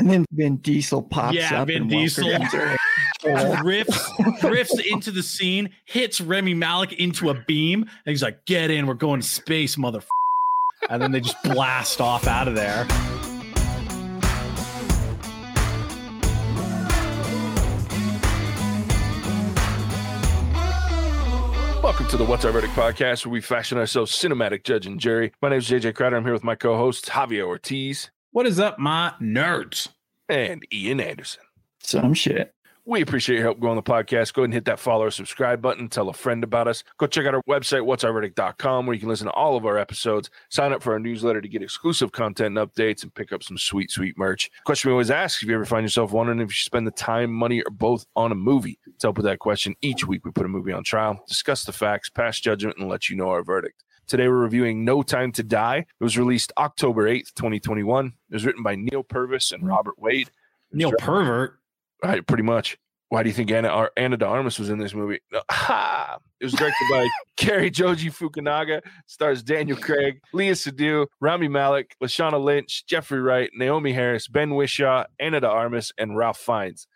And then Vin Diesel pops Yeah, up. Vin and Diesel. welcomes her. drifts drifts into the scene, hits Rami Malek into a beam, and he's like, "Get in, we're going to space, mother." And then they just blast off out of there. Welcome to the What's Our Verdict podcast, where we fashion ourselves cinematic judge and jury. My name is JJ Crowder. I'm here with my co-hosts Javier Ortiz What is up, my nerds? and Ian Anderson. Some shit. We appreciate your help growing the podcast. Go ahead and hit that follow or subscribe button. Tell a friend about us. Go check out our website, what'sourverdict.com, where you can listen to all of our episodes. Sign up for our newsletter to get exclusive content and updates and pick up some sweet, sweet merch. Question we always ask if you ever find yourself wondering if you should spend the time, money, or both on a movie. To help with that question, each week we put a movie on trial, discuss the facts, pass judgment, and let you know our verdict. Today we're reviewing No Time to Die. It was released October 8th, 2021. It was written by Neil Purvis and mm. Robert Wade. Neil Pervert. Right, pretty much. Why do you think Anna Ar- Ana de Armas was in this movie? No, ha! It was directed by Cary Joji Fukunaga. Stars Daniel Craig, Leah Seydoux, Rami Malek, Lashana Lynch, Jeffrey Wright, Naomie Harris, Ben Whishaw, Ana de Armas, and Ralph Fiennes.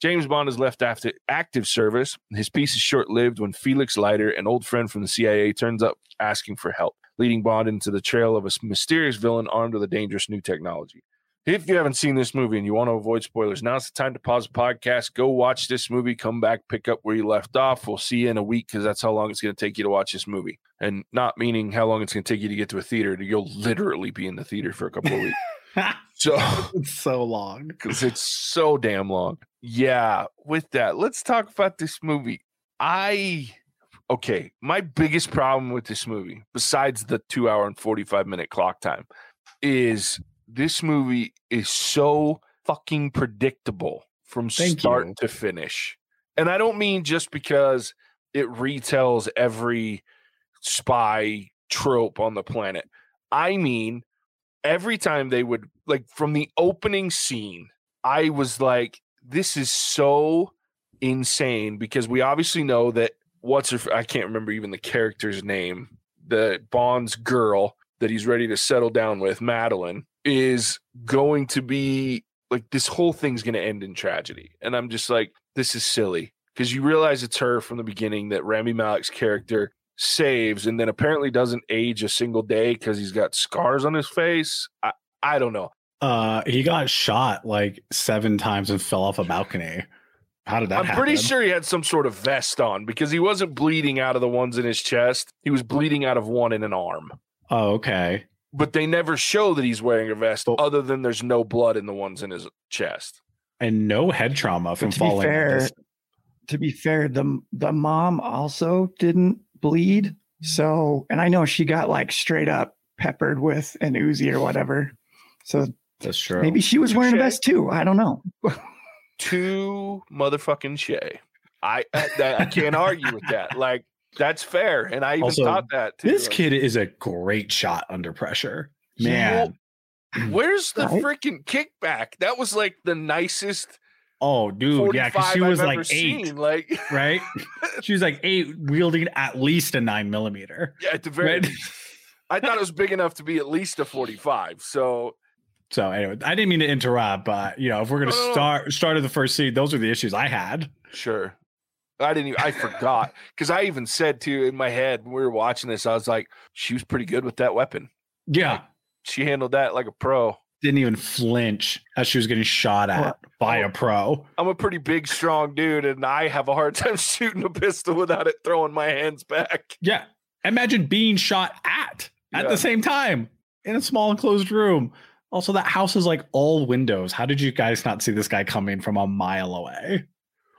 James Bond is left after active service. His peace is short lived when Felix Leiter, an old friend from the CIA, turns up asking for help, leading Bond into the trail of a mysterious villain armed with a dangerous new technology. If you haven't seen this movie and you want to avoid spoilers, now's the time to pause the podcast, go watch this movie, come back, pick up where you left off. We'll see you in a week because that's how long it's going to take you to watch this movie. And not meaning how long it's going to take you to get to a theater. You'll literally be in the theater for a couple of weeks. So, it's so long. because it's so damn long. Yeah, with that, let's talk about this movie. I, okay, my biggest problem with this movie, besides the two hour and 45 minute clock time, is this movie is so fucking predictable from Thank start you. to finish. And I don't mean just because it retells every spy trope on the planet. I mean, every time they would like from the opening scene, I was like, this is so insane because we obviously know that what's her, I can't remember even the character's name, the Bond's girl that he's ready to settle down with, Madeline, is going to be like this whole thing's going to end in tragedy. And I'm just like, this is silly because you realize it's her from the beginning that Rami Malek's character saves and then apparently doesn't age a single day because he's got scars on his face. I, I don't know. Uh, he got shot like seven times and fell off a balcony. How did that I'm happen? pretty sure he had some sort of vest on because he wasn't bleeding out of the ones in his chest. He was bleeding out of one in an arm. Oh, okay. But they never show that he's wearing a vest But- other than there's no blood in the ones in his chest. And no head trauma from to be falling. fair, to be fair, the the mom also didn't bleed. So, and I know she got like straight up peppered with an Uzi or whatever. So That's true. maybe she was wearing a Touche. vest too. I don't know. Two motherfucking shay. I I, I can't argue with that. Like that's fair, and I even Also, thought that too. this kid is a great shot under pressure. Yeah. Man. Where's the Right? freaking kickback? That was like the nicest Oh, dude. Yeah, because she was I've like eight, seen. Like right? she was like eight, wielding at least a nine millimeter. yeah, at the very Right? I thought it was big enough to be at least a 45. So So anyway, I didn't mean to interrupt, but you know, if we're gonna No, no, no. start start at the first scene, those are the issues I had. sure. I didn't even I forgot. Because I even said to in my head when we were watching this, I was like, she was pretty good with that weapon. Yeah. She handled that like a pro. Didn't even flinch as she was getting shot at by a pro. I'm a pretty big, strong dude, and I have a hard time shooting a pistol without it throwing my hands back. Yeah. Imagine being shot at at Yeah. the same time in a small enclosed room. Also, that house is like all windows. How did you guys not see this guy coming from a mile away?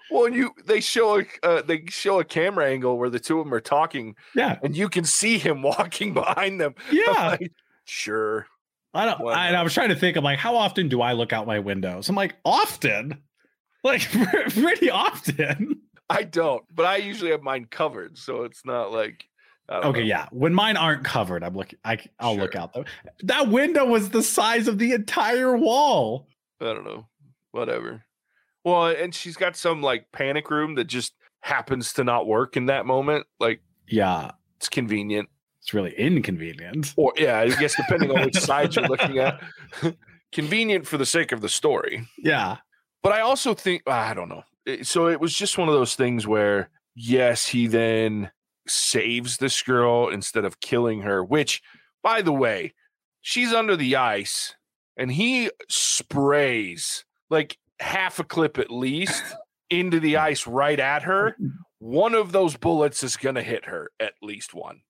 Well, you they show a uh, they show a camera angle where the two of them are talking, Yeah. and you can see him walking behind them. Yeah. like, sure. I don't. I, and I was trying to think. I'm like, how often do I look out my windows? I'm like, often, like pretty often. I don't, but I usually have mine covered, so it's not like. I don't Okay, know. yeah. When mine aren't covered, I'm looking. I I'll look out though. That window was the size of the entire wall. I don't know. Whatever. Well, and she's got some like panic room that just happens to not work in that moment. Like Yeah, it's convenient. It's really inconvenient. Or yeah, I guess depending on which side you're looking at. convenient for the sake of the story. Yeah. But I also think ah, I don't know. So it was just one of those things where yes, he then saves this girl instead of killing her, which by the way, she's under the ice and he sprays like half a clip at least into the ice right at her. Mm-hmm. One of those bullets is going to hit her, at least one.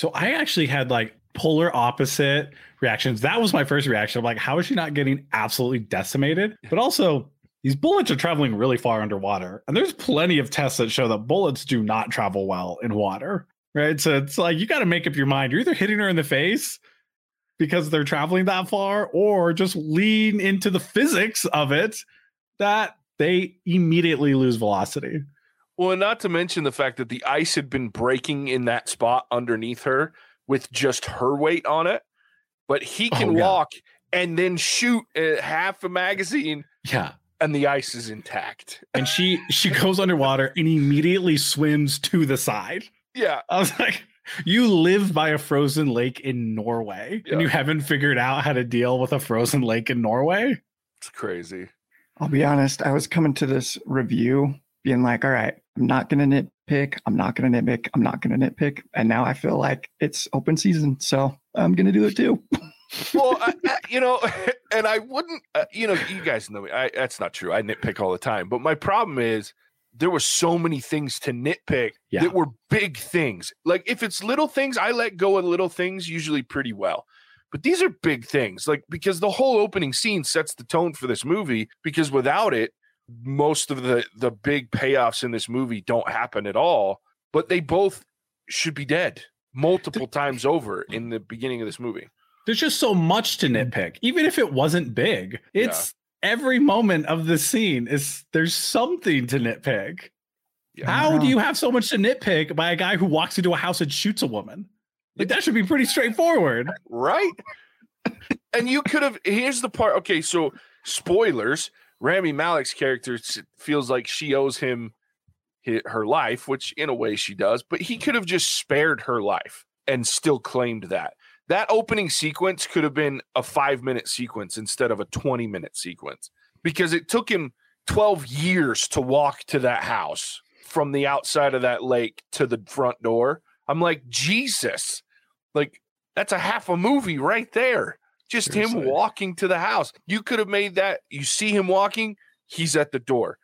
So I actually had like polar opposite reactions. That was my first reaction. I'm like, how is she not getting absolutely decimated? But also, these bullets are traveling really far underwater. And there's plenty of tests that show that bullets do not travel well in water. Right. So it's like you got to make up your mind. You're either hitting her in the face because they're traveling that far, or just lean into the physics of it that they immediately lose velocity. Well, and not to mention the fact that the ice had been breaking in that spot underneath her with just her weight on it. But he can Oh, walk and then shoot uh, half a magazine, Yeah. and the ice is intact. And she she goes underwater and immediately swims to the side. Yeah, I was like, you live by a frozen lake in Norway Yeah. and you haven't figured out how to deal with a frozen lake in Norway? it's crazy. I'll be honest, I was coming to this review being like, all right, I'm not going to nitpick. I'm not going to nitpick. I'm not going to nitpick. And now I feel like it's open season. So I'm going to do it too. well, I, I- you know, and I wouldn't, uh, you know, you guys know me. I, that's not true. I nitpick all the time. But my problem is there were so many things to nitpick Yeah. that were big things. Like if it's little things, I let go of little things usually pretty well. But these are big things, like because the whole opening scene sets the tone for this movie. Because without it, most of the the big payoffs in this movie don't happen at all. But they both should be dead multiple times over in the beginning of this movie. There's just so much to nitpick, even if it wasn't big. It's every moment of the scene is there's something to nitpick. Yeah. How do you have so much to nitpick by a guy who walks into a house and shoots a woman? Like that should be pretty straightforward. right? and you could have. Here's the part. Okay, so spoilers. Rami Malek's character feels like she owes him her life, which in a way she does, but he could have just spared her life and still claimed that. That opening sequence could have been a five minute sequence instead of a 20 minute sequence because it took him 12 years to walk to that house from the outside of that lake to the front door. I'm like, Jesus, like that's a half a movie right there. Just him walking to the house. You could have made that. You see him walking, he's at the door.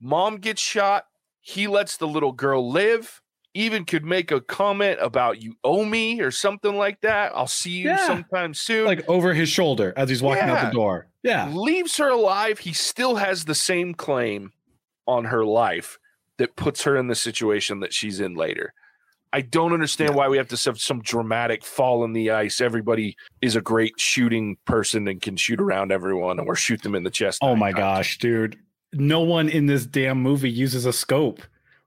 Mom gets shot. He lets the little girl live. Even could make a comment about you owe me or something like that. I'll see you Yeah. sometime soon. Like over his shoulder as he's walking out the door. Yeah. leaves her alive. He still has the same claim on her life that puts her in the situation that she's in later. I don't understand why we have to have some dramatic fall in the ice. Everybody is a great shooting person and can shoot around everyone or shoot them in the chest. Oh my times. gosh, dude. No one in this damn movie uses a scope.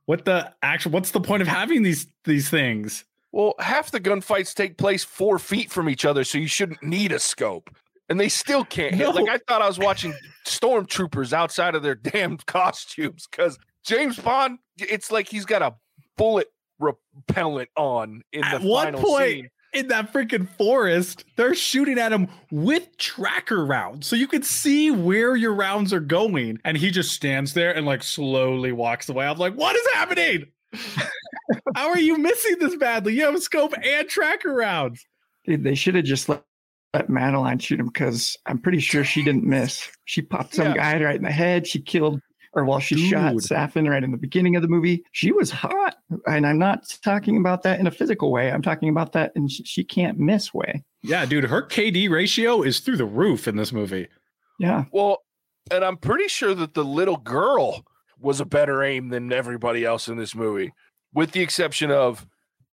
What the actual what's the point of having these these things? Well, half the gunfights take place four feet from each other, so you shouldn't need a scope. And they still can't hit. Like I thought I was watching stormtroopers outside of their damn costumes because James Bond, it's like he's got a bullet repellent on in At the what final point scene. in that freaking forest, they're shooting at him with tracker rounds. So you can see where your rounds are going. And he just stands there and like slowly walks away. I'm like, what is happening? How are you missing this badly? You have a scope and tracker rounds. Dude, they should have just let, let Madeline shoot him because I'm pretty sure she didn't miss. She popped some Yeah. guy right in the head. She killed, or while she shot Dude. Safin right in the beginning of the movie. She was hot. And I'm not talking about that in a physical way. I'm talking about that in sh- she can't miss way. Yeah, dude, her KD ratio is through the roof in this movie. Yeah. Well, and I'm pretty sure that the little girl was a better aim than everybody else in this movie, with the exception of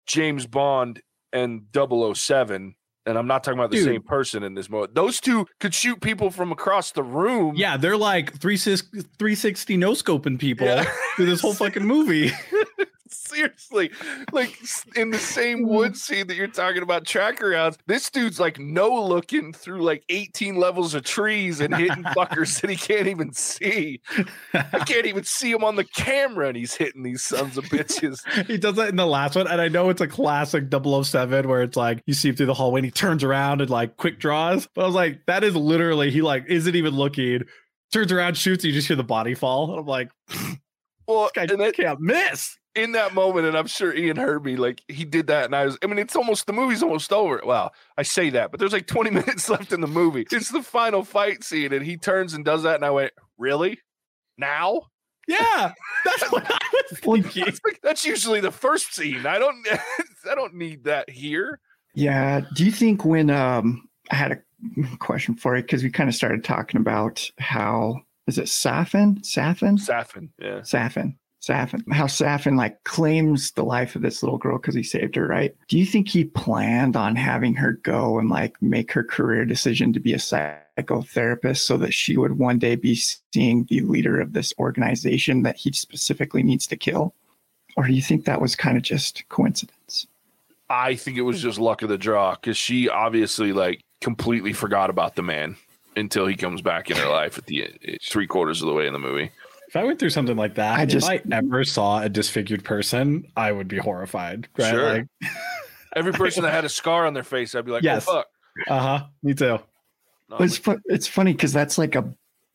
James Bond and 007. And I'm not talking about the Dude. same person in this moment. Those two could shoot people from across the room. Yeah, they're like 360, 360 no scoping people Yeah. through this whole fucking movie. seriously, like in the same hmm. wood scene that you're talking about tracker rounds, this dude's like no looking through like 18 levels of trees and hitting fuckers that he can't even see. I can't even see him on the camera, and he's hitting these sons of bitches. he does that in the last one, and I know it's a classic 007 where it's like you see him through the hallway and he turns around and like quick draws. But I was like, that is literally he like isn't even looking, turns around, shoots, you just hear the body fall. And I'm like, Well, I can't miss. In that moment, and I'm sure Ian heard me, like he did that, and I was, I mean, it's almost the movie's almost over. Well, I say that, but there's like 20 minutes left in the movie. It's the final fight scene, and he turns and does that, and I went, really? Now? Yeah, that's what I was thinking. That's, like, that's usually the first scene. I don't, I don't need that here. Yeah. Do you think when um I had a question for you because we kind of started talking about how is it Safin? Safin? Safin, yeah. Safin. Safin. How Safin like claims the life of this little girl because he saved her, right? Do you think he planned on having her go and like make her career decision to be a psychotherapist so that she would one day be seeing the leader of this organization that he specifically needs to kill? Or do you think that was kind of just coincidence? I think it was just luck of the draw because she obviously like completely forgot about the man until he comes back in her life at the three quarters of the way in the movie. If I went through something like that, I just- if I ever saw a disfigured person, I would be horrified. Right? Sure. Like, Every person that had a scar on their face, I'd be like, Yes. oh, fuck. uh huh. Me too. No, it's fu- it's funny because that's like a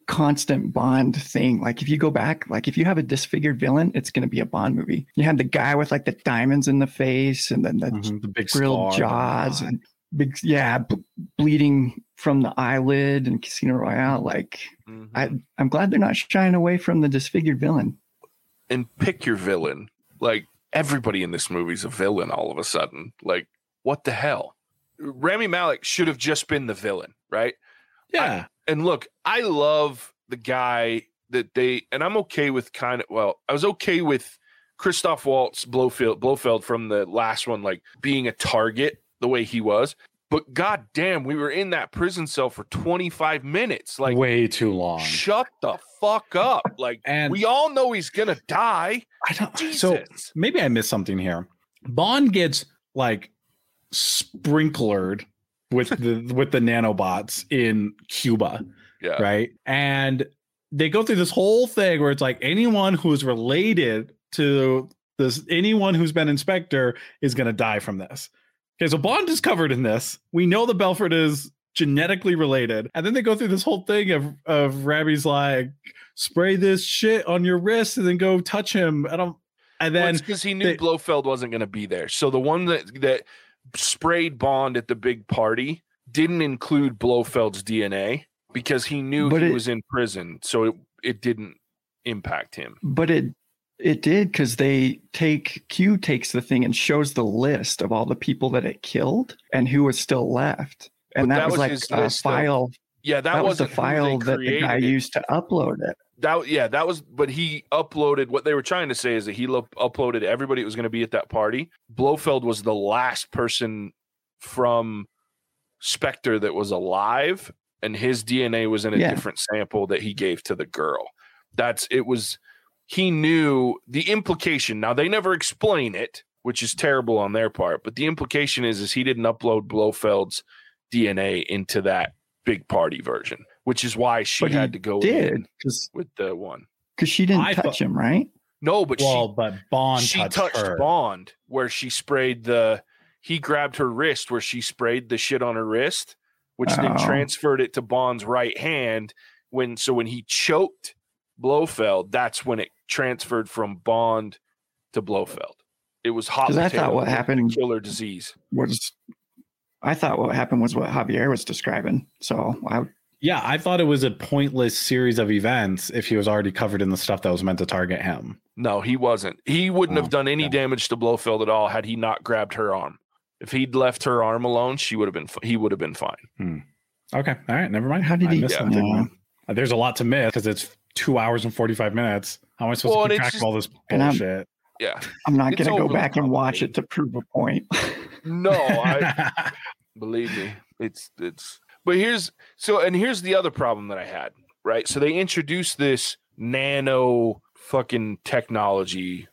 constant Bond thing. Like if you go back, like if you have a disfigured villain, it's going to be a Bond movie. You have the guy with like the diamonds in the face, and then the Mhm, The big grilled scar. jaws, and big yeah, b- bleeding from the eyelid and Casino Royale. Like Mhm. I, I'm glad they're not shying away from the disfigured villain. and pick your villain. Like everybody in this movie's a villain all of a sudden. Like, what the hell? Rami Malek should have just been the villain, right? Yeah. And look, I love the guy that they and I'm okay with kind of well, I was okay with Christoph Waltz Blofeld Blofeld from the last one, like being a target the way he was. But god damn, we were in that prison cell for 25 minutes. Like way too long. shut the fuck up. Like And we all know he's gonna die. I don't. Jesus. So maybe I missed something here. Bond gets like sprinklered with the with the nanobots in Cuba, yeah. right? And they go through this whole thing where it's like anyone who's related to this, anyone who's been in Spectre is going to die from this. Okay, so Bond is covered in this. We know the Blofeld is genetically related, and then they go through this whole thing of of Rabbi's like spray this shit on your wrist and then go touch him. And I'm and Well, then it's because he knew they- Blofeld wasn't going to be there. So the one that that sprayed Bond at the big party didn't include Blofeld's DNA because he knew But he it- was in prison, so it it didn't impact him. But it it did because they take Q takes the thing and shows the list of all the people that it killed and who was still left. And that, that was, was like a list, though. file. Yeah, that, That, was the wasn't who they file that the guy it. used to upload it. That yeah, that was. But he uploaded. What they were trying to say is that he lo- uploaded everybody that was going to be at that party. Blofeld was the last person from Spectre that was alive, and his DNA was in a Yeah. different sample that he gave to the girl. That's it. Was he knew the implication? Now they never explain it, which is terrible on their part. But the implication is is he didn't upload Blofeld's DNA into that big party version, which is why she But had to go Did in because with the one. because she didn't I touch thought- him, right? No, but well, but Bond she she touched, touched her. Bond where she sprayed the he grabbed her wrist where she sprayed the shit on her wrist, which then Oh. transferred it to Bond's right hand. When so when he choked Blofeld, that's when it transferred from Bond to Blofeld. It was hot. 'Cause I thought what the happened- killer disease. Was I thought what happened was what Javier was describing. So I Yeah, I thought it was a pointless series of events if he was already covered in the stuff that was meant to target him. No, he wasn't. He wouldn't Oh, have done any okay. damage to Blofeld at all had he not grabbed her arm. If he'd left her arm alone, she would have been. He would have been fine. Okay, all right, never mind. how did I he? missed yeah. something Yeah. Uh, There's a lot to miss because it's two hours and 45 minutes. How am I supposed Well, to and keep it's track of all this And I'm- bullshit? Yeah. I'm not going to go back and watch it to prove a point. No, I believe me it's it's but here's so and here's the other problem that i had right so they introduced this nano fucking technology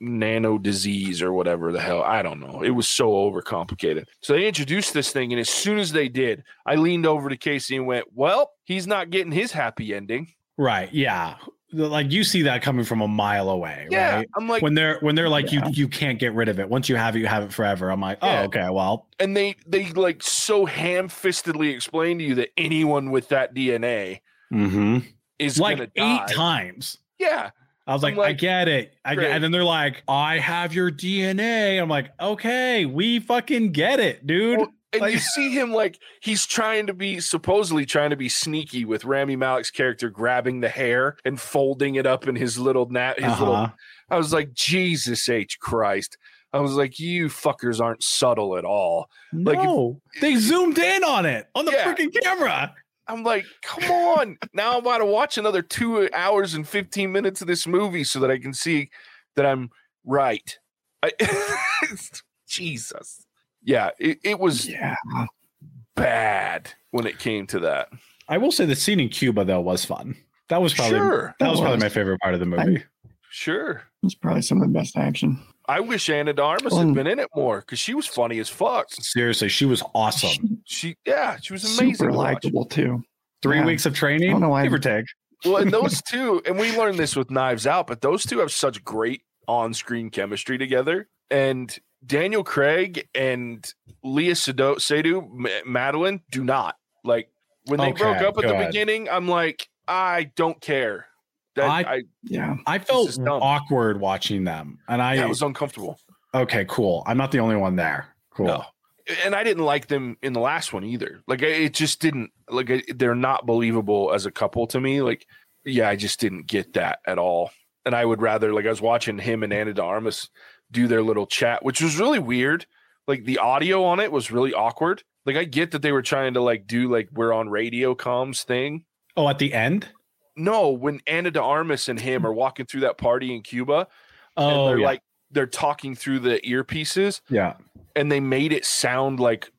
nano disease or whatever the hell. I don't know. It was so overcomplicated. So they introduced this thing, and as soon as they did, I leaned over to Casey and went, "Well, he's not getting his happy ending." Right. Yeah. Like you see that coming from a mile away, Yeah, right? I'm like, when they're when they're like Yeah. you you can't get rid of it. Once you have it, you have it forever. I'm like, oh, Yeah. okay, well, and they they like so ham-fistedly explain to you that anyone with that DNA mm-hmm. is like eight die. times. Yeah, I was I'm like, I get it. I get, and then they're like, I have your DNA. I'm like, okay, we fucking get it, dude. Well, and Like- you see him like he's trying to be supposedly trying to be sneaky with Rami Malek's character grabbing the hair and folding it up in his little nat his little Uh-huh. I was like, Jesus H Christ. I was like, you fuckers aren't subtle at all. Like, if- no, they zoomed in on it on the Yeah. freaking camera. I'm like, come on. now I'm about to watch another two hours and 15 minutes of this movie so that I can see that I'm right. I, Jesus. Yeah, it, it was Yeah. bad when it came to that. I will say the scene in Cuba though was fun. That was probably Sure. that That was probably my favorite part of the movie. Sure. It's probably some of the best action. I wish Ana de Armas Well, had been in it more because she was funny as fuck. Seriously, she was awesome. She, yeah, she was amazing. Super to likable too. Three Yeah. weeks of I training, don't know why- give or take. Well, and those two, and we learned this with Knives Out, but those two have such great on-screen chemistry together. And Daniel Craig and Leah Sado- Seydoux, Ma- Madeline, do not like when they broke up at the good. beginning. I'm like, I don't care. That I- I, Yeah. I felt awkward watching them, and I yeah, it was uncomfortable. okay, cool. I'm not the only one there. Cool. No. And I didn't like them in the last one either. Like it just didn't like they're not believable as a couple to me. Like yeah, I just didn't get that at all. And I would rather like I was watching him and Ana de Armas do their little chat, which was really weird. Like the audio on it was really awkward. Like I get that they were trying to like do like we're on radio comms thing. Oh, at the end. No, when Ana de Armas and him are walking through that party in Cuba, and Oh, they're yeah. like they're talking through the earpieces yeah. and they made it sound like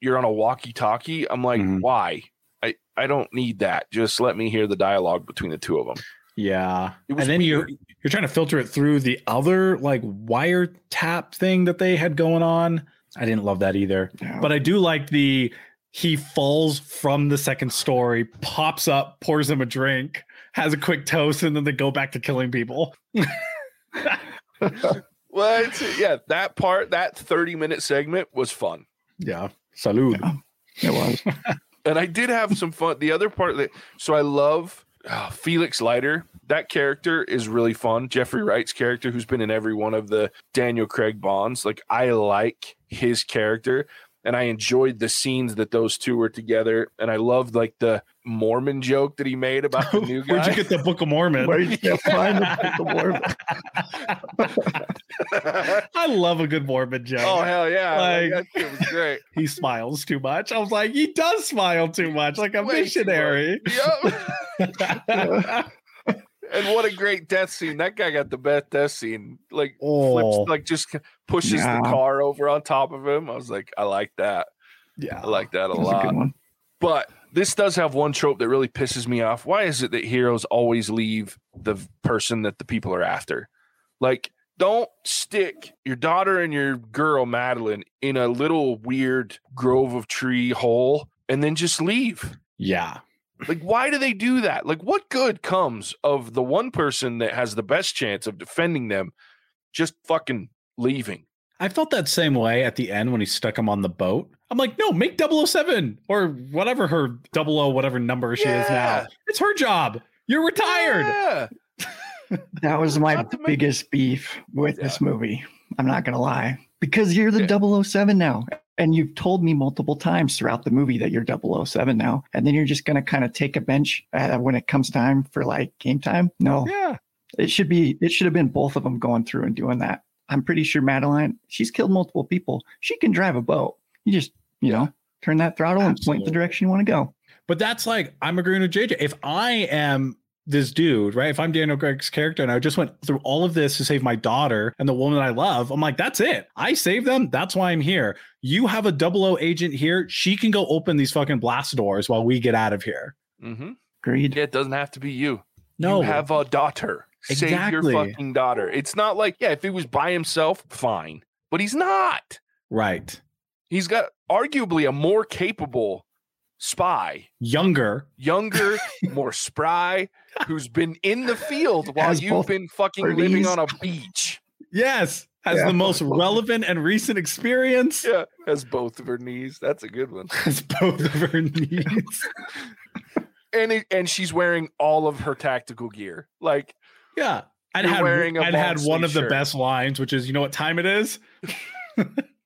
you're on a walkie-talkie. I'm like, Mhm. why? I I don't need that. Just let me hear the dialogue between the two of them. Yeah. It was and then you weird. you're trying to filter it through the other like wiretap thing that they had going on. I didn't love that either. yeah. But I do like the he falls from the second story, pops up, pours him a drink, has a quick toast, and then they go back to killing people. Well, yeah, that part, that 30 minute segment was fun. Yeah. Salud. Yeah. it was. And I did have some fun. The other part that, so I love ah, Felix Leiter. That character is really fun. Jeffrey Wright's character, who's been in every one of the Daniel Craig Bonds. Like, I like his character. And I enjoyed the scenes that those two were together. And I loved like the Mormon joke that he made about the new guy. Where'd you get the Book of Mormon? Where'd you can't find the Book of Mormon. I love a good Mormon joke. oh hell yeah! Like, Like- was great. he smiles too much. I was like, he does smile too much, like a Way missionary. Yep. And what a great death scene! That guy got the best death scene. Like Oh. flips, like just pushes Yeah. the car over on top of him. I was like, I like that. yeah. I like that a was a lot. But this does have one trope that really pisses me off. Why is it that heroes always leave the person that the people are after? Like, don't stick your daughter and your girl, Madeline, in a little weird grove of tree hole and then just leave. Yeah. Like, why do they do that? Like, what good comes of the one person that has the best chance of defending them just fucking leaving? I felt that same way at the end when he stuck him on the boat. I'm like, no, make 007 or whatever her 00 whatever number she is now. It's her job. You're retired. Yeah. That was my Not to make- biggest beef with Yeah. this movie. I'm not going to lie. Because you're the 007 now. And you've told me multiple times throughout the movie that you're 007 now. And then you're just going to kind of take a bench uh, when it comes time for like game time. No, Yeah. it should be, it should have been both of them going through and doing that. I'm pretty sure Madeline, she's killed multiple people. She can drive a boat. You just, you know, turn that throttle and point the direction you want to go. But that's like, I'm agreeing with JJ. If I am this dude, right? If I'm Daniel Craig's character and I just went through all of this to save my daughter and the woman I love, I'm like, that's it. I saved them. That's why I'm here. You have a double O agent here. She can go open these fucking blast doors while we get out of here. Mm-hmm. Agreed. Yeah, it doesn't have to be you. No, You have a daughter. Save your fucking daughter. It's not like, yeah, if he was by himself, fine. But he's not. Right. He's got arguably a more capable spy, Younger. younger, more spry, who's been in the field while Has you've been fucking her living on a beach. Yes. Has Yeah. the most relevant and recent experience. Yeah, has both of her knees. That's a good one. Has both of her knees. And it, and she's wearing all of her tactical gear. Like Yeah. And You're had wearing a and had long one sleeve of the shirt. best lines, which is, you know what time it is?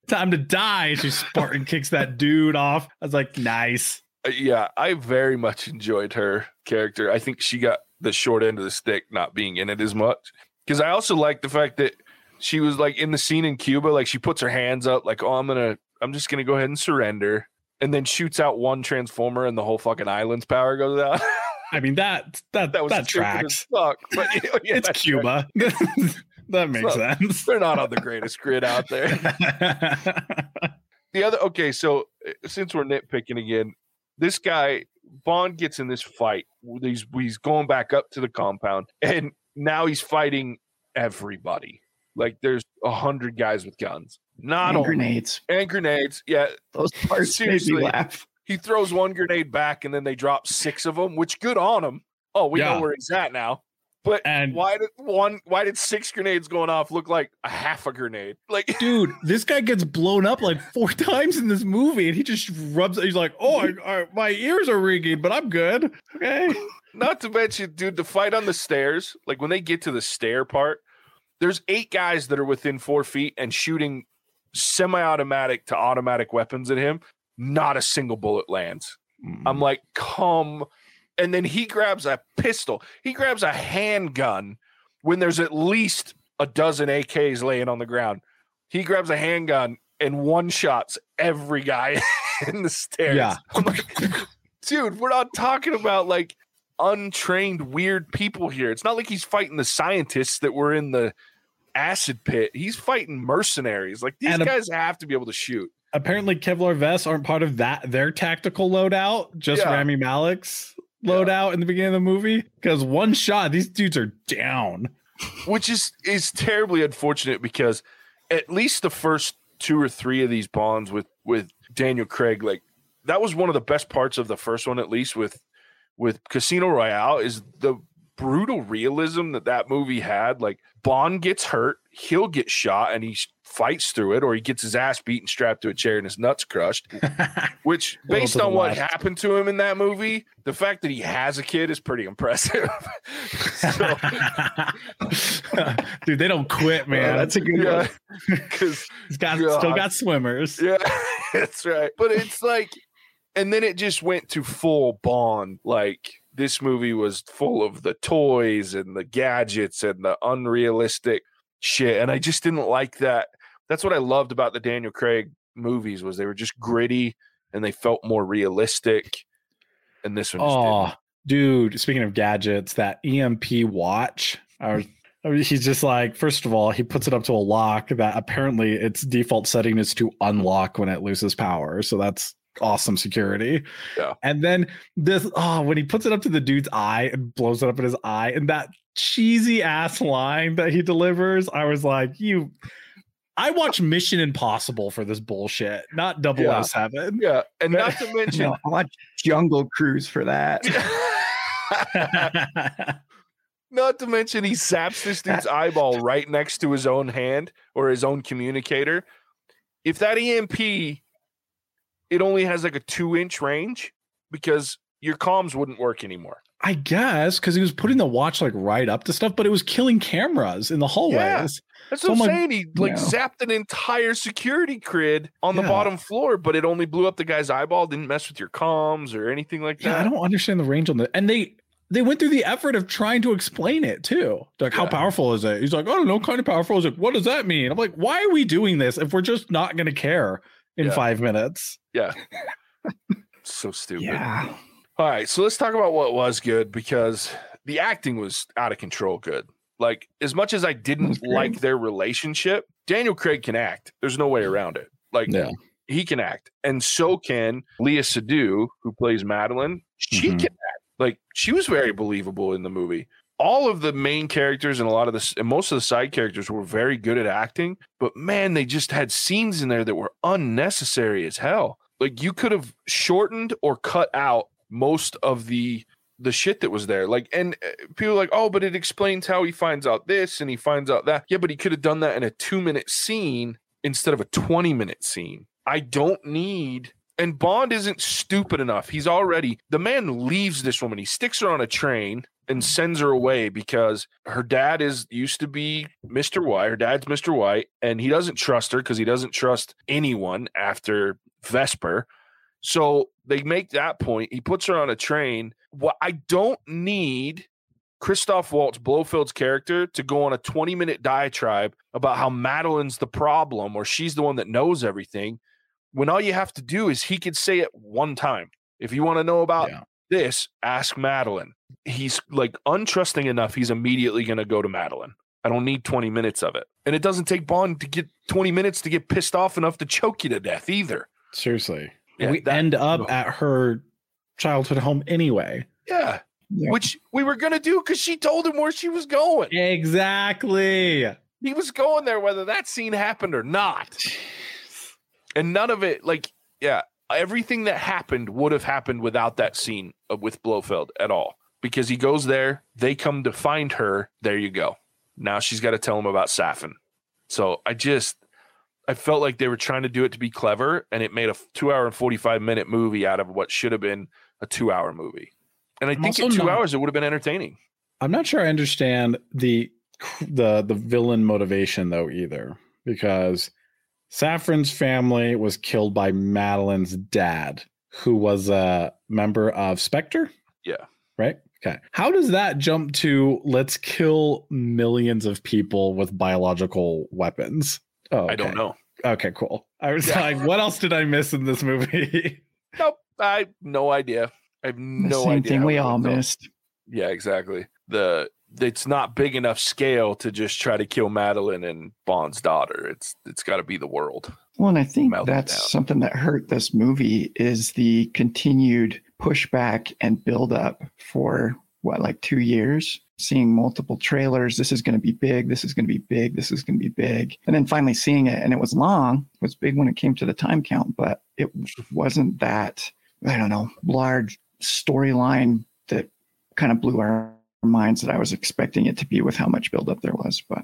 time to die. She Spartan kicks that dude off. I was like, nice. Uh, yeah, I very much enjoyed her character. I think she got the short end of the stick not being in it as much. Because I also like the fact that she was like in the scene in Cuba, like she puts her hands up, like, oh, I'm gonna, I'm just gonna go ahead and surrender. And then shoots out one transformer and the whole fucking island's power goes out. I mean that that that was that tracks. Fuck. But you know, yeah, it's Cuba. that makes not- sense. They're not on the greatest grid out there. the other okay so uh, since we're nitpicking again this guy bond gets in this fight he's he's going back up to the compound and now he's fighting everybody like there's a hundred guys with guns not and grenades. and grenades yeah Those parts made Seriously. me laugh. he throws one grenade back and then they drop six of them which good on him oh we Yeah. know where he's at now but and why did one why did six grenades going off look like a half a grenade like dude, this guy gets blown up like four times in this movie, and he just rubs. He's like, "Oh, I, I, my ears are ringing, but I'm good." Okay. Not to mention, dude, the fight on the stairs, like when they get to the stair part, there's eight guys that are within four feet and shooting semi automatic to automatic weapons at him. Not a single bullet lands. I'm like, come. And then he grabs a pistol, he grabs a handgun when there's at least a dozen AKs laying on the ground. He grabs a handgun and one shots every guy in the stairs. Yeah. I'm like, dude, we're not talking about like untrained weird people here. It's not like he's fighting the scientists that were in the acid pit. He's fighting mercenaries. Like these And a- guys have to be able to shoot. Apparently, Kevlar vests aren't part of that their tactical loadout. Just Yeah. Rami Malek's loadout in the beginning of the movie. Because one shot, these dudes are down. which is is terribly unfortunate because at least the first two or three of these bonds with with Daniel Craig, like that was one of the best parts of the first one, at least with with Casino Royale, is the brutal realism that that movie had. Like Bond gets hurt, he'll get shot, and he fights through it, or he gets his ass beaten, strapped to a chair, and his nuts crushed. Which, based on what left. happened to him in that movie, the fact that he has a kid is pretty impressive. so, Dude, they don't quit, man. that's a good yeah, one. because He's got God. still got swimmers. yeah, that's right. But it's like, and then it just went to full Bond. Like this movie was full of the toys and the gadgets and the unrealistic shit, and I just didn't like that. That's what I loved about the Daniel Craig movies was they were just gritty and they felt more realistic. And this one, didn't. Oh, dude. Speaking of gadgets, that EMP watch. I was, I mean, he's just like, first of all, he puts it up to a lock that apparently its default setting is to unlock when it loses power. So that's awesome security. Yeah. And then this, oh, when he puts it up to the dude's eye and blows it up in his eye, and that cheesy ass line that he delivers, I was like, you. I watch Mission Impossible for this bullshit, not 007. yeah, and not to mention, No, I watch Jungle Cruise for that. Not to mention he zaps this dude's eyeball right next to his own hand or his own communicator. If that EMP, it only has like a two inch range because your comms wouldn't work anymore. I guess because he was putting the watch like right up to stuff, but it was killing cameras in the hallways. That's So what I'm my- saying. He like Yeah. zapped an entire security grid on the Yeah. bottom floor, but it only blew up the guy's eyeball, didn't mess with your comms or anything like Yeah, I don't understand the range on that. and they they went through the effort of trying to explain it too. Like, how powerful is it? He's like, I don't know, kind of powerful. Is like, what does that mean? I'm like, why are we doing this if we're just not gonna care in Yeah. five minutes? Yeah. so stupid. yeah. All right, so let's talk about what was good because the acting was out of control good. Like as much as I didn't like their relationship, Daniel Craig can act. There's no way around it. Like Yeah. he can act, and so can Leah Seydoux, who plays Madeline. She Mhm. can act. Like she was very believable in the movie. all of the main characters and a lot of the and most of the side characters were very good at acting, but man, they just had scenes in there that were unnecessary as hell. Like you could have shortened or cut out most of the the shit that was there. Like, and uh, people like, oh, but it explains how he finds out this and he finds out that. Yeah, but he could have done that in a two minute scene instead of a 20 minute scene. I don't need. And Bond isn't stupid enough. He's already, the man leaves this woman. He sticks her on a train and sends her away because her dad is used to be Mr. White. Her dad's Mr. White, and he doesn't trust her because he doesn't trust anyone after Vesper. So they make that point. He puts her on a train. What I don't need Christoph Waltz Blofeld's character to go on a 20 minute diatribe about how Madeline's the problem or she's the one that knows everything when all you have to do is he could say it one time. If you want to know about yeah. this, ask Madeline. He's like untrusting enough, he's immediately going to go to Madeline. I don't need 20 minutes of it. And it doesn't take Bond to get 20 minutes to get pissed off enough to choke you to death either. Seriously. Yeah, we that, end up at her childhood home anyway. Yeah. yeah. Which we were going to do because she told him where she was going. Exactly. He was going there whether that scene happened or not. And none of it, like, yeah, everything that happened would have happened without that scene with Blofeld at all. Because he goes there, they come to find her. There you go. Now she's got to tell him about Safin. So I just, I felt like they were trying to do it to be clever, and it made a two hour and 45 minute movie out of what should have been a two hour movie. And I I'm think in two not, hours it would have been entertaining. I'm not sure I understand the the the villain motivation though either, because Saffron's family was killed by Madeline's dad, who was a member of Spectre. Yeah. Right. Okay. How does that jump to let's kill millions of people with biological weapons? Oh, okay. I don't know. Okay, cool. I was yeah. like, what else did I miss in this movie? nope. I have no idea. I have no the same idea. thing we all missed. Yeah, exactly. The it's not big enough scale to just try to kill Madeline and Bond's daughter. It's it's got to be the world. Well, and I think that's something that hurt this movie is the continued pushback and buildup for what like two years seeing multiple trailers. This is going to be big. This is going to be big. This is going to be big. And then finally seeing it, and it was long. It was big when it came to the time count, but it wasn't that I don't know large storyline that kind of blew our minds that I was expecting it to be with how much buildup there was. But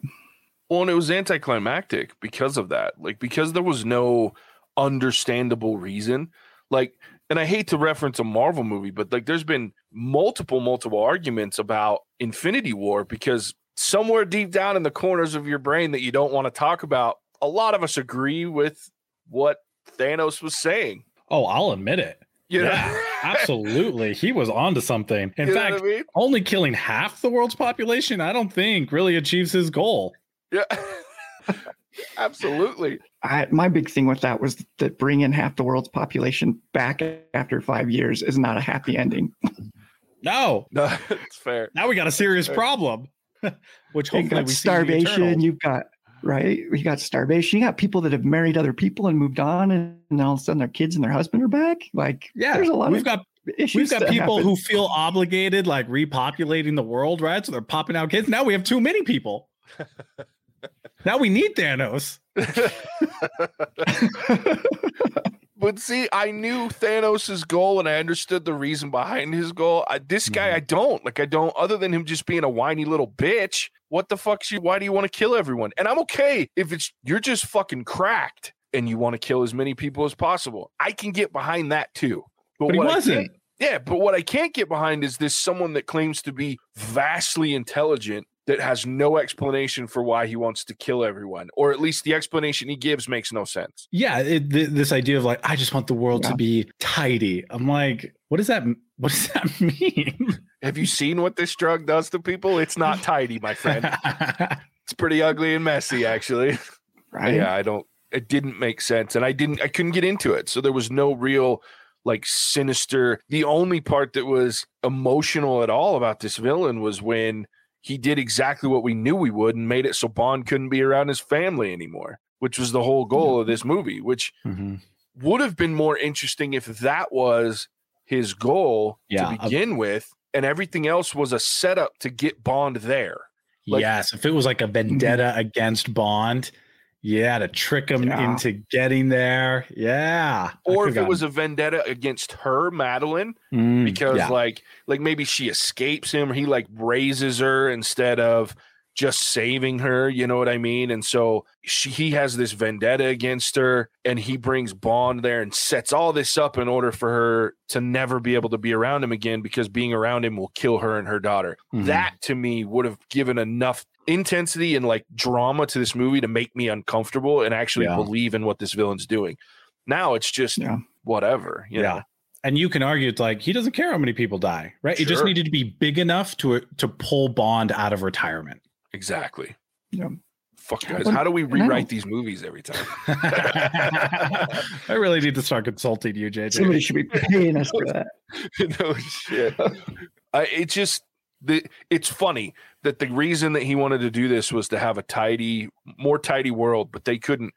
well, and it was anticlimactic because of that. Like because there was no understandable reason. Like and I hate to reference a Marvel movie, but like there's been multiple, multiple arguments about Infinity War because somewhere deep down in the corners of your brain that you don't want to talk about, a lot of us agree with what Thanos was saying. Oh, I'll admit it. You know? Yeah, absolutely. He was onto something. In you fact, I mean? only killing half the world's population, I don't think really achieves his goal. Yeah. Absolutely. I, my big thing with that was that bringing half the world's population back after five years is not a happy ending. no, no, it's fair. Now we got a serious problem. Which hopefully you got starvation. You've got right. You got starvation. You got people that have married other people and moved on, and, and all of a sudden their kids and their husband are back. Like, yeah, there's a lot. We've got We've got people happen. who feel obligated, like repopulating the world, right? So they're popping out kids. Now we have too many people. Now we need Thanos. but see, I knew Thanos's goal and I understood the reason behind his goal. I, this guy, mm-hmm. I don't like. I don't. Other than him just being a whiny little bitch. What the fuck? You? Why do you want to kill everyone? And I'm okay if it's you're just fucking cracked and you want to kill as many people as possible. I can get behind that too. But, but he wasn't. Yeah, but what I can't get behind is this someone that claims to be vastly intelligent that has no explanation for why he wants to kill everyone, or at least the explanation he gives makes no sense. Yeah, it, th- this idea of like I just want the world yeah. to be tidy. I'm like, what does that? What does that mean? Have you seen what this drug does to people? It's not tidy, my friend. it's pretty ugly and messy, actually. Right? Yeah, I don't. It didn't make sense, and I didn't. I couldn't get into it, so there was no real like sinister. The only part that was emotional at all about this villain was when he did exactly what we knew we would and made it so Bond couldn't be around his family anymore, which was the whole goal of this movie, which mm-hmm. would have been more interesting if that was his goal yeah, to begin with. and everything else was a setup to get Bond there. Like- yes, if it was like a vendetta against Bond, yeah, to trick him Yeah. into getting there, yeah. Or if it was a vendetta against her, Madeline, Mm, because yeah. like like maybe she escapes him or he like raises her instead of just saving her you know what i mean and so she, he has this vendetta against her and he brings bond there and sets all this up in order for her to never be able to be around him again because being around him will kill her and her daughter Mhm. that to me would have given enough intensity and like drama to this movie to make me uncomfortable and actually Yeah. believe in what this villain's doing now it's just Yeah. whatever you yeah. know? And you can argue it's like he doesn't care how many people die, right? He just needed to be big enough to to pull Bond out of retirement. Exactly Yeah. Fuck guys, how do we rewrite these movies every time? I really need to start consulting you, JJ. Somebody should be paying us for that. no shit. I, it just the it's funny that the reason that he wanted to do this was to have a tidy, more tidy world, but they couldn't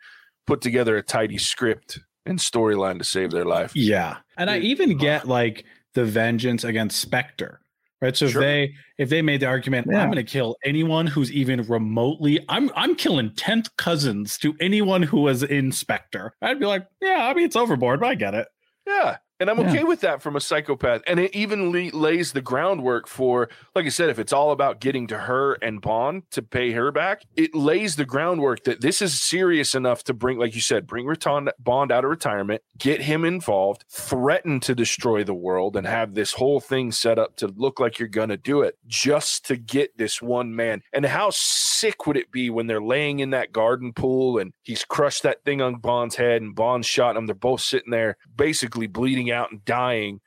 put together a tidy script and storyline to save their life. Yeah. And I Dude, even get like the vengeance against Spectre. Right. So Sure. if they if they made the argument, Yeah. I'm gonna kill anyone who's even remotely I'm I'm killing tenth cousins to anyone who was in Spectre. I'd be like, yeah, I mean it's overboard, but I get it. Yeah. And I'm Yeah. okay with that from a psychopath. And it even le- lays the groundwork for, like I said, if it's all about getting to her and Bond to pay her back, it lays the groundwork that this is serious enough to bring, like you said, bring Reton- Bond out of retirement, get him involved, threaten to destroy the world, and have this whole thing set up to look like you're going to do it just to get this one man. And how sick would it be when they're laying in that garden pool and he's crushed that thing on Bond's head and Bond shot him? They're both sitting there basically bleeding out and dying.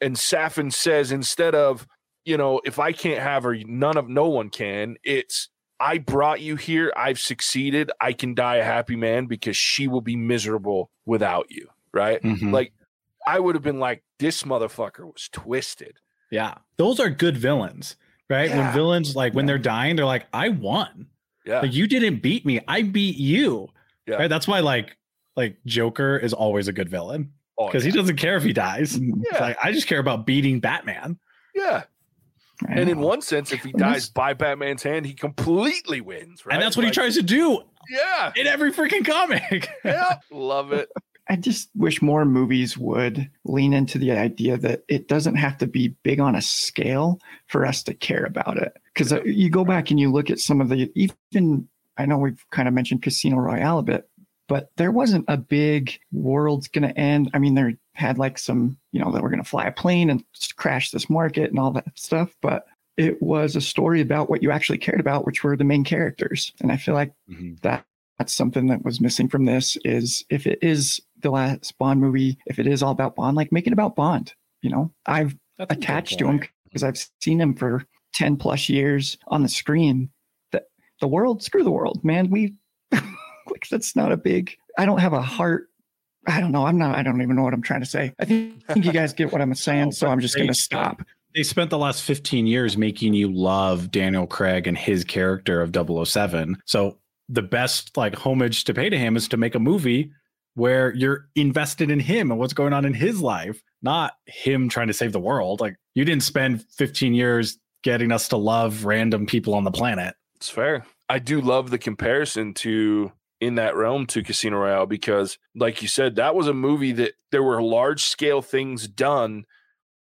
And Safin says, instead of, you know, if I can't have her, none of no one can, it's I brought you here. I've succeeded. I can die a happy man because she will be miserable without you. Right. Mhm. Like, I would have been like, this motherfucker was twisted. yeah. Those are good villains, right? When villains like when Yeah. they're dying, they're like, I won. Yeah. Like you didn't beat me. I beat you. Yeah. Right. That's why like like Joker is always a good villain Oh, because yeah. he doesn't care if he dies. It's Yeah. like I just care about beating Batman. yeah. And in one sense, if he dies by Batman's hand, he completely wins. Right. And that's what Like, he tries to do Yeah. in every freaking comic. Yeah. Love it. I just wish more movies would lean into the idea that it doesn't have to be big on a scale for us to care about it. Because uh, you go back and you look at some of the, even, I know we've kind of mentioned Casino Royale a bit, but there wasn't a big world's going to end. I mean, there had like some, you know, that we're going to fly a plane and crash this market and all that stuff. But it was a story about what you actually cared about, which were the main characters. And I feel like mm-hmm. that that's something that was missing from this is if it is the last Bond movie, if it is all about Bond, like make it about Bond. You know, I've That's attached to him because I've seen him for 10 plus years on the screen. That the world, screw the world, man. We like that's not a big I don't have a heart. I don't know. I'm not I don't even know what I'm trying to say. I think, I think you guys get what I'm saying, No, so oh, I'm just gonna stop. They spent the last 15 years making you love Daniel Craig and his character of 007. So the best like homage to pay to him is to make a movie where you're invested in him and what's going on in his life, not him trying to save the world. Like you didn't spend 15 years getting us to love random people on the planet. It's fair. I do love the comparison to in that realm to Casino Royale because, like you said, that was a movie that there were large scale things done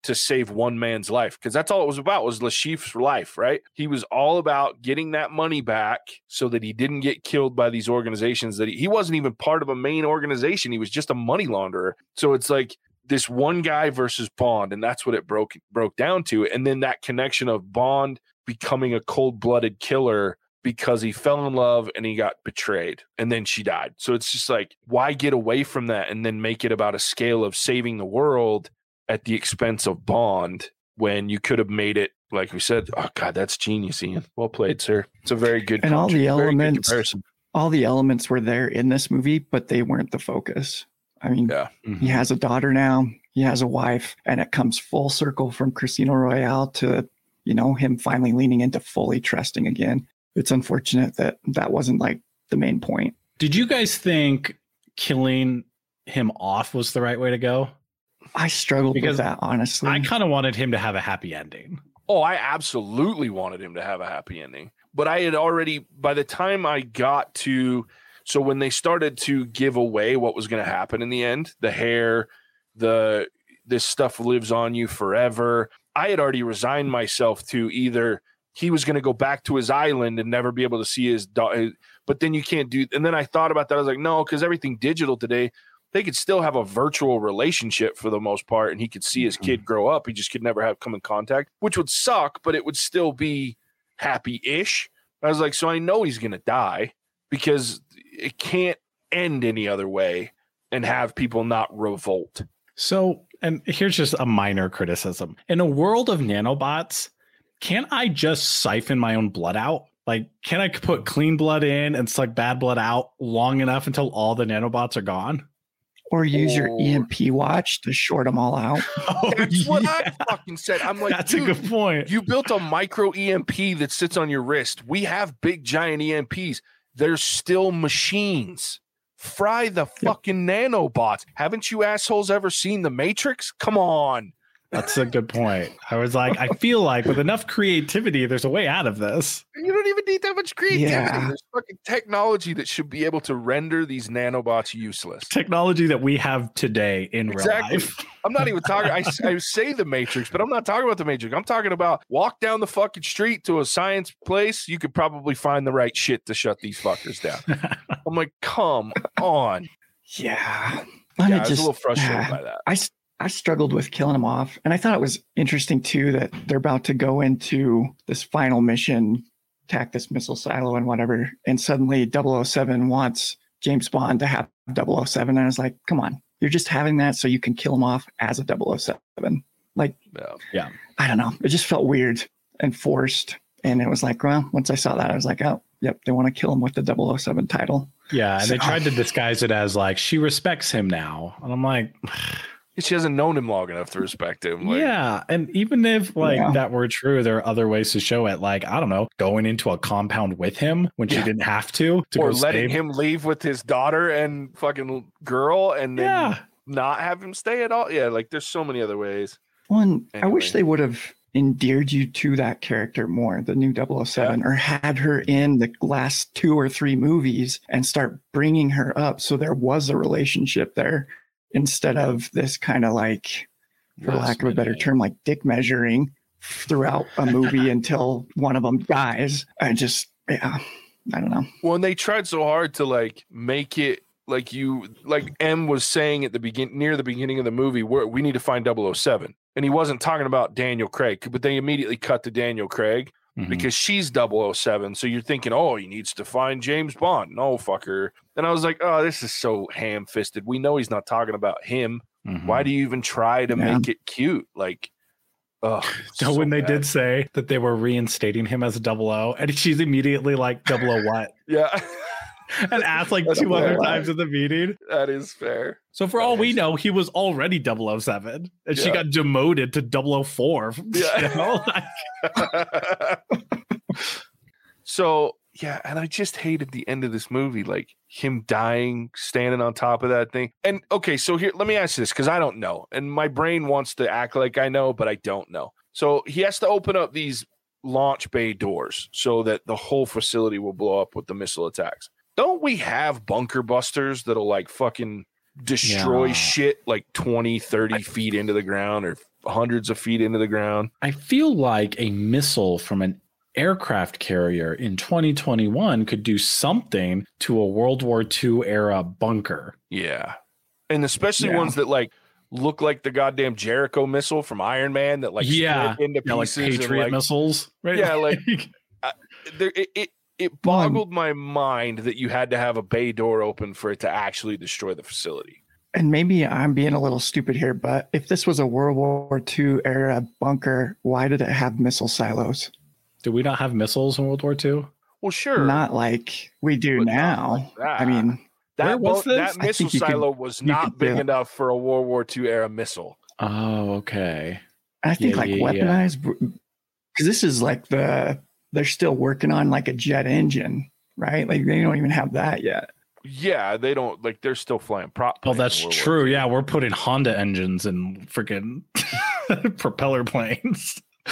to save one man's life because that's all it was about was Le Chiffre's life, right? He was all about getting that money back so that he didn't get killed by these organizations that he, he wasn't even part of a main organization. He was just a money launderer. So it's like this one guy versus Bond, and that's what it broke broke down to. And then that connection of Bond becoming a cold-blooded killer because he fell in love and he got betrayed and then she died. So it's just like why get away from that and then make it about a scale of saving the world at the expense of Bond when you could have made it like we said, oh god, that's genius, Ian. Well played, sir. It's a very good And all the contra- very good elements- All the elements were there in this movie, but they weren't the focus. I mean, Yeah. he mm-hmm. has a daughter now he has a wife and it comes full circle from casino royale to you know him finally leaning into fully trusting again it's unfortunate that that wasn't like the main point Did you guys think killing him off was the right way to go? i struggled Because with that honestly I kind of wanted him to have a happy ending. Oh, I absolutely wanted him to have a happy ending. But I had already, by the time I got to, so when they started to give away what was going to happen in the end, the hair, the, this stuff lives on you forever. I had already resigned myself to either he was going to go back to his island and never be able to see his dog. But then you can't do, and then I thought about that. I was like, no, because everything digital today, they could still have a virtual relationship for the most part, and he could see his kid mm-hmm. grow up. He just could never have come in contact, which would suck, but it would still be happy ish. I was like, so I know he's going to die because it can't end any other way and have people not revolt. So, and here's just a minor criticism. In a world of nanobots, can't I just siphon my own blood out? Like, can I put clean blood in and suck bad blood out long enough until all the nanobots are gone? Or use your EMP watch to short them all out. Oh, That's what yeah. I fucking said. I'm like, That's a good point. you built a micro EMP that sits on your wrist. We have big giant EMPs. They're still machines. Fry the fucking nanobots. Haven't you assholes ever seen the Matrix? Come on. That's a good point. I was like, I feel like with enough creativity, there's a way out of this. You don't even need that much creativity. Yeah. There's fucking technology that should be able to render these nanobots useless. Technology that we have today in Exactly. real life. I'm not even talking. I, I say the Matrix, but I'm not talking about the Matrix. I'm talking about walk down the fucking street to a science place. You could probably find the right shit to shut these fuckers down. I'm like, come on. Yeah. Yeah, I was just- a little frustrated yeah. by that. I, I struggled with killing him off. And I thought it was interesting too that they're about to go into this final mission, attack this missile silo and whatever. And suddenly 007 wants James Bond to have 007. And I was like, come on, you're just having that so you can kill him off as a 007. Like, Yeah. I don't know. It just felt weird and forced. And it was like, well, once I saw that, I was like, oh, yep, they want to kill him with the 007 title. Yeah, and they tried to disguise it as like she respects him now, and I'm like, She hasn't known him long enough to respect him. Like, yeah. And even if like Yeah. that were true, there are other ways to show it. Like I don't know, going into a compound with him when she Yeah. didn't have to, to or go letting save- him leave with his daughter and fucking girl and then Yeah, not have him stay at all. Yeah, like there's so many other ways. One, I wish they would have endeared you to that character more, the new 007, or had her in the last two or three movies and start bringing her up so there was a relationship there instead of this kind of like, for Last lack of a better minute. term, like dick measuring throughout a movie until one of them dies. I just, yeah, I don't know. Well, and they tried so hard to like make it like you like M was saying at the begin near the beginning of the movie where we need to find 007. And he wasn't talking about Daniel Craig, but they immediately cut to Daniel Craig Mhm. because she's 007. So you're thinking, oh, he needs to find James Bond. No, fucker. And I was like, oh, this is so ham fisted. We know he's not talking about him. Mhm. Why do you even try to Yeah. make it cute? Like, oh, So, when they did say that they were reinstating him as a double O, and she's immediately like double O what? yeah, And asked like That's two other times in the meeting. that is fair. So for all we know, he was already 007 and she got demoted to 004. Yeah. You know? so yeah, and I just hated the end of this movie, like him dying, standing on top of that thing. And okay, so here, let me ask you this because I don't know, and my brain wants to act like I know, but I don't know. So he has to open up these launch bay doors so that the whole facility will blow up with the missile attacks. Don't we have bunker busters that'll like fucking destroy Yeah. shit like 20, 30 feet into the ground or hundreds of feet into the ground? I feel like a missile from an aircraft carrier in 2021 could do something to a World War II era bunker. Yeah. And especially Yeah. ones that like look like the goddamn Jericho missile from Iron Man that like Yeah. into Yeah, like pieces. and, Patriot like, missiles. Right? Yeah, like- there, it, it, it boggled my mind that you had to have a bay door open for it to actually destroy the facility. And maybe I'm being a little stupid here, but if this was a World War II era bunker, why did it have missile silos? Do we not have missiles in World War II? Well, sure. Not like we do But now. like. I mean, that, Where was this? that missile think you could- silo was not big it. enough for a World War II era missile. Oh, okay. I think Yeah, like yeah, yeah. weaponized because this is like the they're still working on like a jet engine, right? Like they don't even have that yet. Yeah, they don't like they're still flying prop. Oh, that's World War true. Yeah, we're putting Honda engines in freaking propeller planes.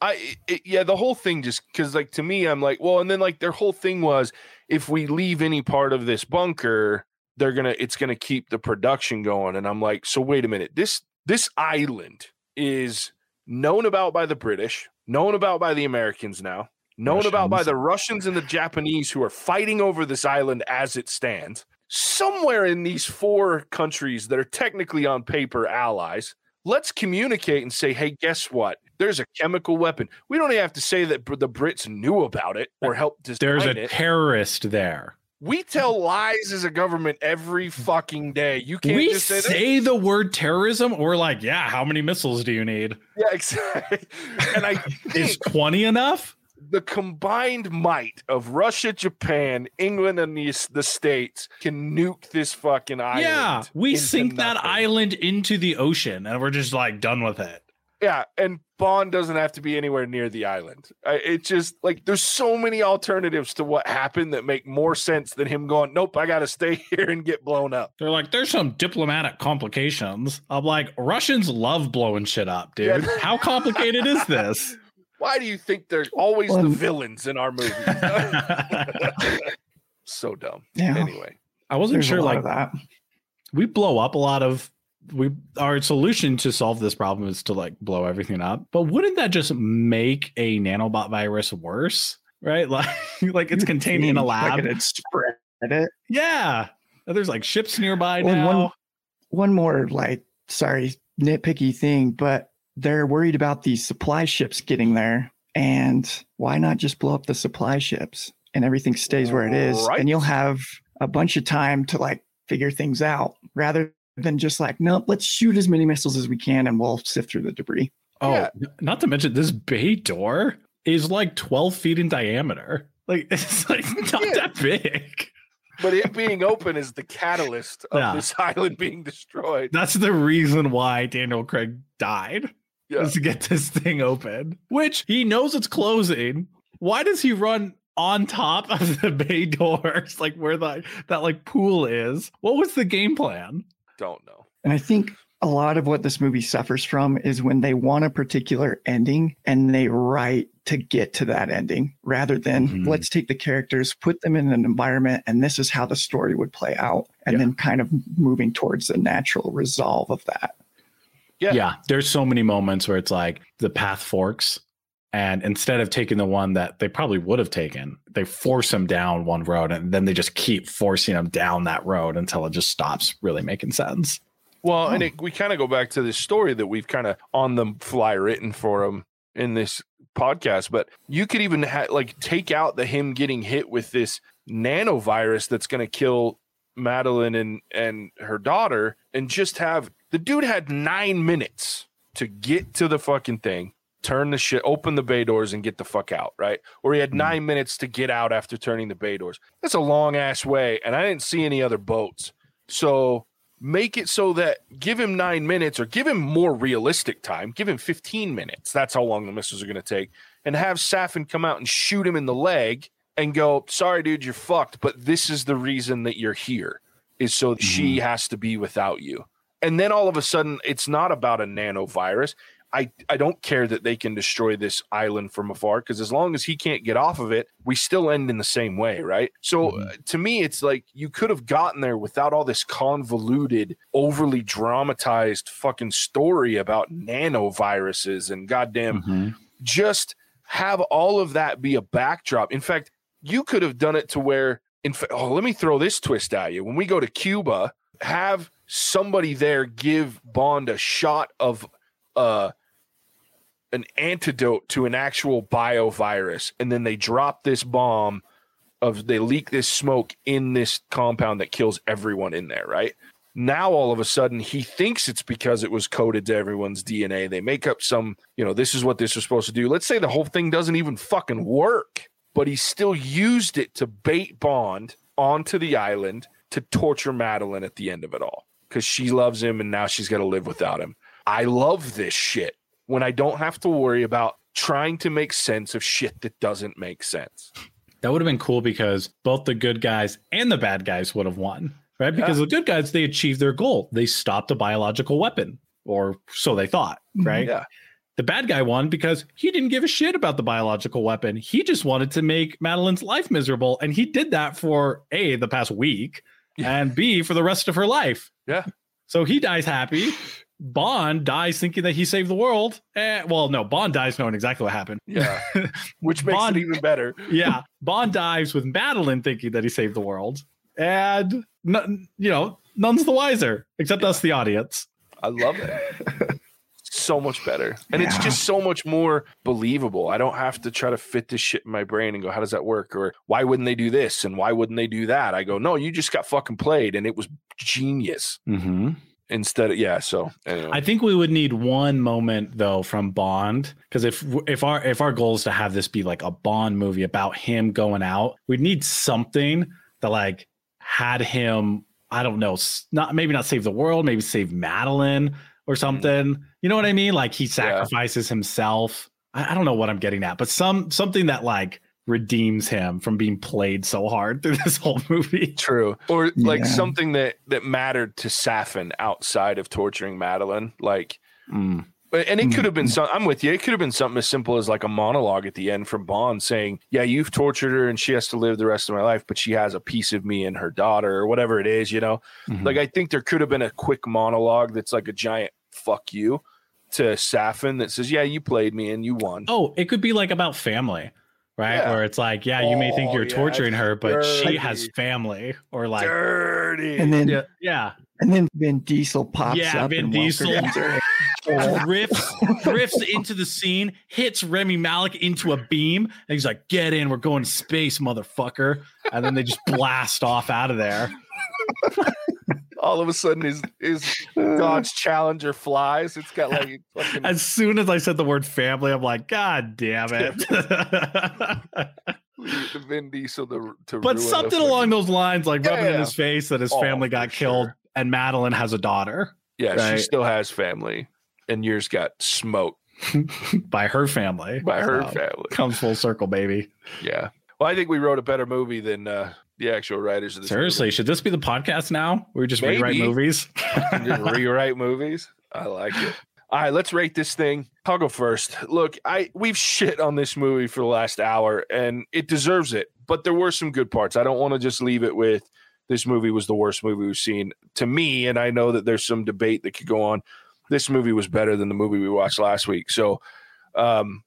I it, yeah, the whole thing just because like to me, I'm like, well, and then like their whole thing was if we leave any part of this bunker, they're gonna it's gonna keep the production going. And I'm like, so wait a minute, this this island is known about by the British, known about by the Americans now, known about by the Russians and the Japanese who are fighting over this island as it stands. Somewhere in these four countries that are technically on paper allies, let's communicate and say, hey, guess what? There's a chemical weapon. We don't even have to say that the Brits knew about it or helped design There's it. a terrorist there. We tell lies as a government every fucking day. You can't we just say, say, the word terrorism, we're like, yeah, how many missiles do you need? Yeah, exactly. And I Is think 20 enough? the combined might of Russia, Japan, England, and the, the states can nuke this fucking island. yeah, we sink that island into the ocean and we're just like done with it. Yeah, and Bond doesn't have to be anywhere near the island. I, it just like there's so many alternatives to what happened that make more sense than him going, "Nope, I got to stay here and get blown up." They're like, there's some diplomatic complications. I'm like, Russians love blowing shit up, dude. Yeah. How complicated is this? Why do you think they're always Well, the villains in our movies? so dumb. Yeah. Anyway, I wasn't There's sure, like, that. we blow up a lot of we our solution to solve this problem is to like blow everything up but wouldn't that just make a nanobot virus worse right like like it's contained in a lab Like it'd spread it. yeah there's like ships nearby Well, now one- One more, like, sorry, nitpicky thing, but they're worried about these supply ships getting there. And why not just blow up the supply ships and everything stays where it is? Right. And you'll have a bunch of time to like figure things out rather than just like, nope, let's shoot as many missiles as we can and we'll sift through the debris. oh Yeah. not to mention this bay door is like 12 feet in diameter like it's like not Yeah. that big but it being open is the catalyst of Yeah. this island being destroyed. that's the reason why daniel craig died Yeah. is to get this thing open, which he knows it's closing. Why does he run on top of the bay doors, like where the that like pool is? What was the game plan? Don't know. And I think a lot of what this movie suffers from is when they want a particular ending and they write to get to that ending rather than Mhm. let's take the characters, put them in an environment, and this is how the story would play out. And Yeah. then kind of moving towards the natural resolve of that. Yeah. Yeah. there's so many moments where it's like the path forks, and instead of taking the one that they probably would have taken, they force him down one road, and then they just keep forcing him down that road until it just stops really making sense. Well, and oh. it, we kind of go back to this story that we've kind of on the fly written for him in this podcast. But you could even ha- like take out the him getting hit with this nanovirus that's going to kill Madeleine and and her daughter, and just have the dude had nine minutes to get to the fucking thing, turn the shit, open the bay doors, and get the fuck out, right? Or he had Mhm. nine minutes to get out after turning the bay doors. That's a long ass way, and I didn't see any other boats. So make it so that give him nine minutes or give him more realistic time. Give him 15 minutes. That's how long the missiles are going to take. And have Safin come out and shoot him in the leg and go, sorry, dude, you're fucked. But this is the reason that you're here is so that she has to be without you. And then all of a sudden, it's not about a nanovirus. I, I don't care that they can destroy this island from afar because as long as he can't get off of it, we still end in the same way, right? So Mhm. uh, to me, it's like you could have gotten there without all this convoluted, overly dramatized fucking story about nanoviruses and goddamn Mhm. just have all of that be a backdrop. In fact, you could have done it to where, in fact, oh, let me throw this twist at you. When we go to Cuba, have somebody there give Bond a shot of uh, an antidote to an actual biovirus, and then they drop this bomb of they leak this smoke in this compound that kills everyone in there, right? Now all of a sudden he thinks it's because it was coded to everyone's DNA. They make up some, you know, this is what this was supposed to do. Let's say the whole thing doesn't even fucking work, but he still used it to bait Bond onto the island to torture Madeleine at the end of it all because she loves him and now she's got to live without him. I love this shit when I don't have to worry about trying to make sense of shit that doesn't make sense. That would have been cool because both the good guys and the bad guys would have won, right? Because the good guys, they achieved their goal. They stopped a biological weapon, or so they thought, Mhm. right? Yeah. The bad guy won because he didn't give a shit about the biological weapon. He just wanted to make Madeleine's life miserable. And he did that for A, the past week, Yeah. and B, for the rest of her life. Yeah. So he dies happy. Bond dies thinking that he saved the world. Eh, well, no, Bond dies knowing exactly what happened. Yeah. Which makes Bond- it even better. yeah. Bond dies with Madeleine thinking that he saved the world. And, none, you know, none's the wiser, except us, the audience. I love it. so much better. And it's just so much more believable. I don't have to try to fit this shit in my brain and go, how does that work? Or why wouldn't they do this? And why wouldn't they do that? I go, no, you just got fucking played and it was genius. Mm-hmm. Instead of, yeah. So anyway. I think we would need one moment though from Bond because if if our if our goal is to have this be like a Bond movie about him going out, we'd need something that like had him. I don't know, not maybe not save the world, maybe save Madeleine or mm. something. You know what I mean? Like he sacrifices himself. I, I don't know what I'm getting at, but some something that like redeems him from being played so hard through this whole movie. True. Or like Yeah. something that that mattered to Safin outside of torturing Madeleine. Like Mm. And it could have been some. I'm with you. It could have been something as simple as like a monologue at the end from Bond saying, "Yeah, you've tortured her, and she has to live the rest of my life, but she has a piece of me and her daughter, or whatever it is." You know, Mhm. like I think there could have been a quick monologue that's like a giant "fuck you" to Safin that says, "Yeah, you played me and you won." Oh, it could be like about family, right? Yeah. Where it's like, yeah, you may think Oh, you're yeah, torturing her, but she has family, or like, Dirty. And then yeah, yeah, and then Vin Diesel pops Yeah, up. Vin and Diesel. welcomes drifts drifts into the scene, hits Rami Malek into a beam, and he's like, "Get in, we're going to space, motherfucker!" And then they just blast off out of there. All of a sudden, his his Dodge Challenger flies. It's got like fucking As soon as I said the word family, I'm like, "God damn it!" the Vin Diesel to, to but something along those lines, like rubbing in Yeah. his face that his Oh, family got killed, sure. and Madeleine has a daughter Yeah, Right. she still has family, and yours got smoked by her family. by her So, family. Comes full circle, baby. Yeah. Well, I think we wrote a better movie than uh, the actual writers of this. Seriously, should this be the podcast now? We just rewrite movies? Just rewrite movies. I like it. All right, let's rate this thing. I'll go first. Look, I we've shit on this movie for the last hour, and it deserves it. But there were some good parts. I don't want to just leave it with this movie was the worst movie we've seen. To me, and I know that there's some debate that could go on. This movie was better than the movie we watched last week. So, um,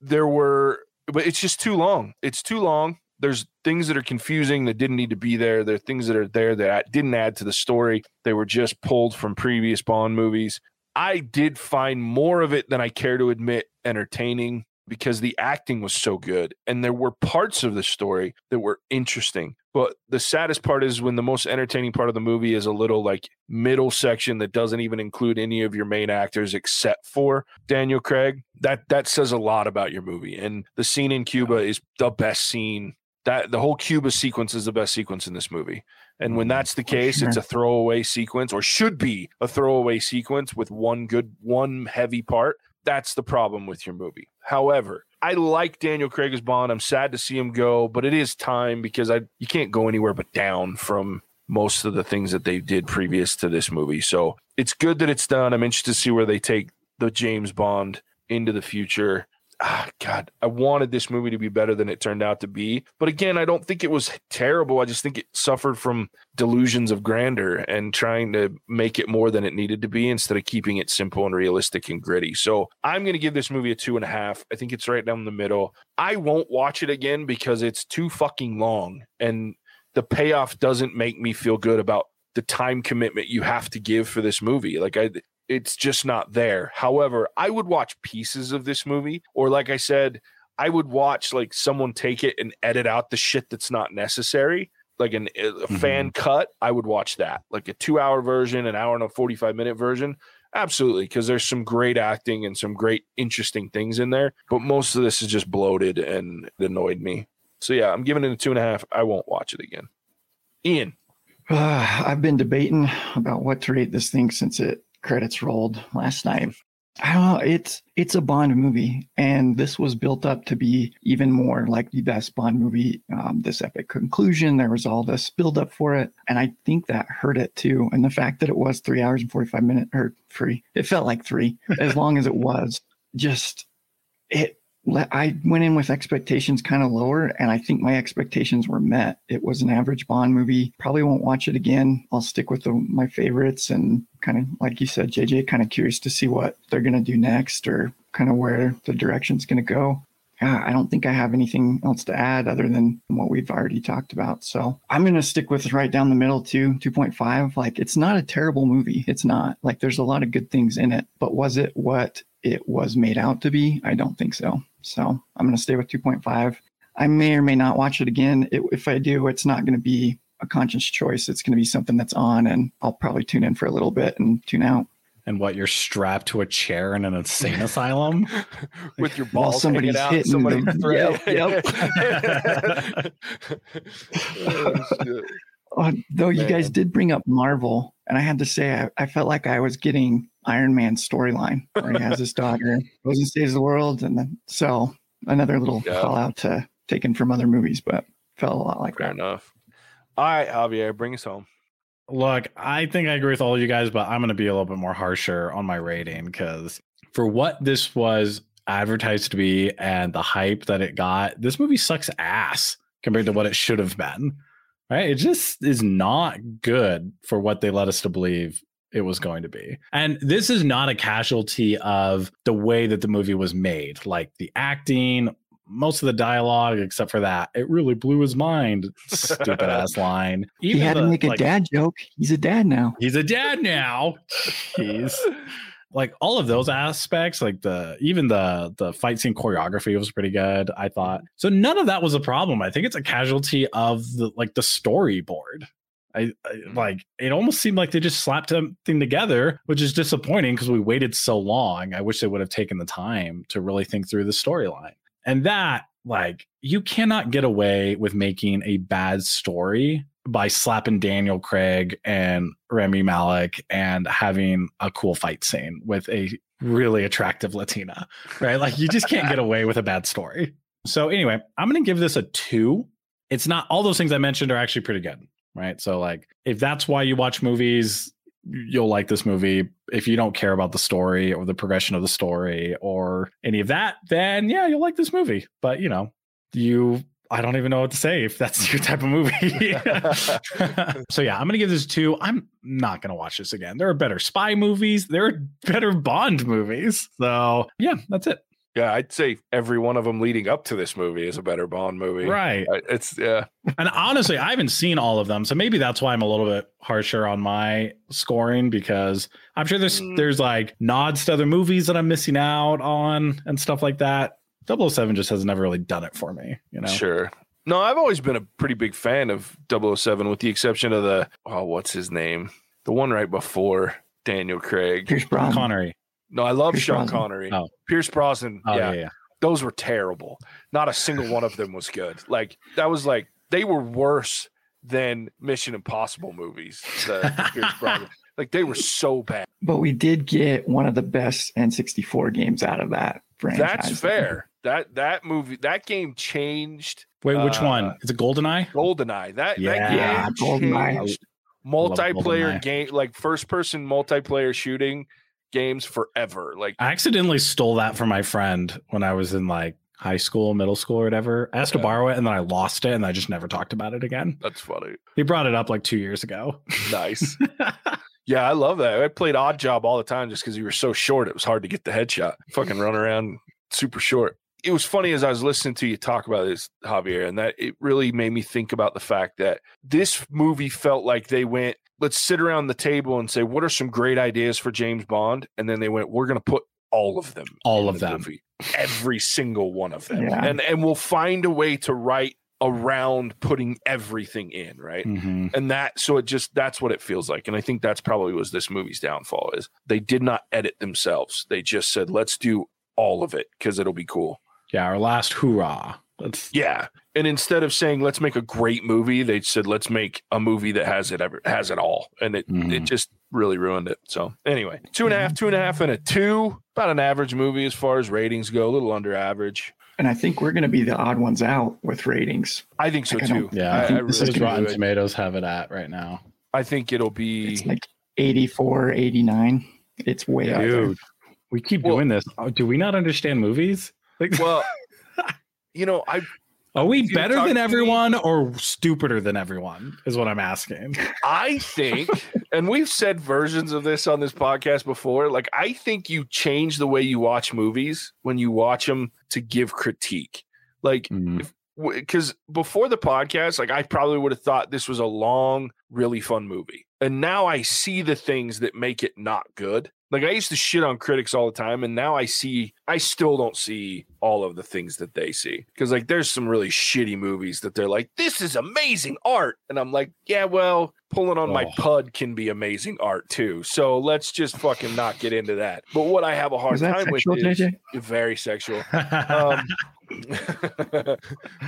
there were, but it's just too long. It's too long. There's things that are confusing that didn't need to be there. There are things that are there that didn't add to the story. They were just pulled from previous Bond movies. I did find more of it than I care to admit entertaining because the acting was so good and there were parts of the story that were interesting. But the saddest part is when the most entertaining part of the movie is a little like middle section that doesn't even include any of your main actors except for Daniel Craig. That that says a lot about your movie. And the scene in Cuba is the best scene. That the whole Cuba sequence is the best sequence in this movie. And when that's the mm, case, it's a throwaway sequence or should be a throwaway sequence with one good, one heavy part. That's the problem with your movie. However, I like Daniel Craig as Bond. I'm sad to see him go, but it is time because I you can't go anywhere but down from most of the things that they did previous to this movie. So it's good that it's done. I'm interested to see where they take the James Bond into the future. Ah, God, I wanted this movie to be better than it turned out to be. But again, I don't think it was terrible. I just think it suffered from delusions of grandeur and trying to make it more than it needed to be instead of keeping it simple and realistic and gritty. So I'm going to give this movie a two and a half. I think it's right down the middle. I won't watch it again because it's too fucking long and the payoff doesn't make me feel good about the time commitment you have to give for this movie. Like I it's just not there. However, I would watch pieces of this movie or like I said, I would watch like someone take it and edit out the shit that's not necessary. Like an, a fan cut, I would watch that. Like a two hour version, an hour and a 45 minute version. Absolutely. Because there's some great acting and some great interesting things in there. But most of this is just bloated and it annoyed me. So yeah, I'm giving it a two and a half. I won't watch it again. Ian. Uh, I've been debating about what to rate this thing since it credits rolled last night. I don't know. It's it's a Bond movie, and this was built up to be even more like the best Bond movie. Um, this epic conclusion, there was all this build up for it, and I think that hurt it too. And the fact that it was three hours and forty five minutes or three, it felt like three as long as it was. just it I went in with expectations kind of lower, and I think my expectations were met. It was an average Bond movie. Probably won't watch it again. I'll stick with the, my favorites and kind of, like you said, JJ, kind of curious to see what they're going to do next or kind of where the direction's going to go. Yeah, I don't think I have anything else to add other than what we've already talked about. So I'm going to stick with right down the middle too, 2.5. Like, it's not a terrible movie. It's not. Like, there's a lot of good things in it, but was it what it was made out to be? I don't think so. So I'm going to stay with 2.5. I may or may not watch it again. It, if I do, it's not going to be a conscious choice. It's going to be something that's on, and I'll probably tune in for a little bit and tune out. And what you're strapped to a chair in an insane asylum with your balls somebody's hanging out. Somebody yep, yep. oh, uh, though Man. you guys did bring up Marvel, and I had to say I, I felt like I was getting Iron Man storyline where he has his daughter, goes and saves the world, and then so another little yeah. call out to taken from other movies, but felt a lot like Fair that. enough. All right, Javier, bring us home. Look, I think I agree with all of you guys, but I'm going to be a little bit more harsher on my rating because for what this was advertised to be and the hype that it got, this movie sucks ass compared to what it should have been. Right? It just is not good for what they led us to believe it was going to be. And this is not a casualty of the way that the movie was made, like the acting, most of the dialogue, except for that, it really blew his mind. Stupid ass line. Even he had the, to make a like, dad joke. He's a dad now. He's a dad now. He's like all of those aspects, like the even the the fight scene choreography was pretty good. I thought so. None of that was a problem. I think it's a casualty of the like the storyboard. I, I, like it almost seemed like they just slapped something together, which is disappointing because we waited so long. I wish they would have taken the time to really think through the storyline. And that, like, you cannot get away with making a bad story by slapping Daniel Craig and Rami Malek and having a cool fight scene with a really attractive Latina, right? Like, you just can't get away with a bad story. So, anyway, I'm going to give this a two. It's not all those things I mentioned are actually pretty good right? So like if that's why you watch movies, you'll like this movie. If you don't care about the story or the progression of the story or any of that, then yeah, you'll like this movie. But you know, you I don't even know what to say if that's your type of movie. so yeah, I'm gonna give this two. I'm not gonna watch this again. There are better spy movies. There are better Bond movies. So yeah, that's it. Yeah, I'd say every one of them leading up to this movie is a better Bond movie. Right. It's yeah. And honestly, I haven't seen all of them, so maybe that's why I'm a little bit harsher on my scoring because I'm sure there's mm. there's like nods to other movies that I'm missing out on and stuff like that. 007 just has never really done it for me, you know. Sure. No, I've always been a pretty big fan of 007 with the exception of the oh, what's his name? The one right before Daniel Craig. Pierce Brosnan. Connery. No, I love Pierce Sean Brosnan. Connery. Oh. Pierce Brosnan. Oh, yeah. yeah, yeah. Those were terrible. Not a single one of them was good. Like that was like they were worse than Mission Impossible movies. The, Pierce Brosnan. Like they were so bad. But we did get one of the best N64 games out of that franchise. That's fair. That that movie that game changed. Wait, which uh, one? Is it GoldenEye? GoldenEye. That yeah, that game GoldenEye. changed multiplayer game like first person multiplayer shooting games forever. Like I accidentally stole that from my friend when I was in like high school, middle school, or whatever. I asked to borrow it and then I lost it and I just never talked about it again. That's funny. He brought it up like two years ago. Nice. yeah, I love that. I played Oddjob all the time just because you were so short. It was hard to get the headshot. Fucking run around super short. It was funny as I was listening to you talk about this, Javier, and that it really made me think about the fact that this movie felt like they went let's sit around the table and say what are some great ideas for James Bond, and then they went, we're going to put all of them, all of the them, movie. every single one of them, yeah. and and we'll find a way to write around putting everything in right? Mm-hmm. and that so it just that's what it feels like. And i think that's probably was this movie's downfall is. They did not edit themselves. They just said let's do all of it because it'll be cool. Yeah our last hoorah. That's yeah. And instead of saying let's make a great movie, they said let's make a movie that has it ever has it all. And it mm-hmm. it just really ruined it. So anyway, two and a half, two and a half, and a two. About an average movie as far as ratings go, a little under average. And I think we're going to be the odd ones out with ratings. I think so like, too. Yeah, I, I, I really is Rotten Tomatoes have it at right now. I think it'll be it's like 84, 89. It's way up. Dude, We keep Well- doing this. Oh, do we not understand movies? Like, Well, you know, I are we better than everyone or stupider than everyone? Is what I'm asking. I think, and we've said versions of this on this podcast before. Like, I think you change the way you watch movies when you watch them to give critique. Like, mm-hmm. because before the podcast, like, I probably would have thought this was a long, really fun movie. And now I see the things that make it not good. Like, I used to shit on critics all the time. And now I see, I still don't see all of the things that they see. Because, like, there's some really shitty movies that they're like, this is amazing art. And I'm like, yeah, well, pulling on my Oh. pud can be amazing art too. So let's just fucking not get into that. But what I have a hard time sexual, with is JJ? very sexual. Um, but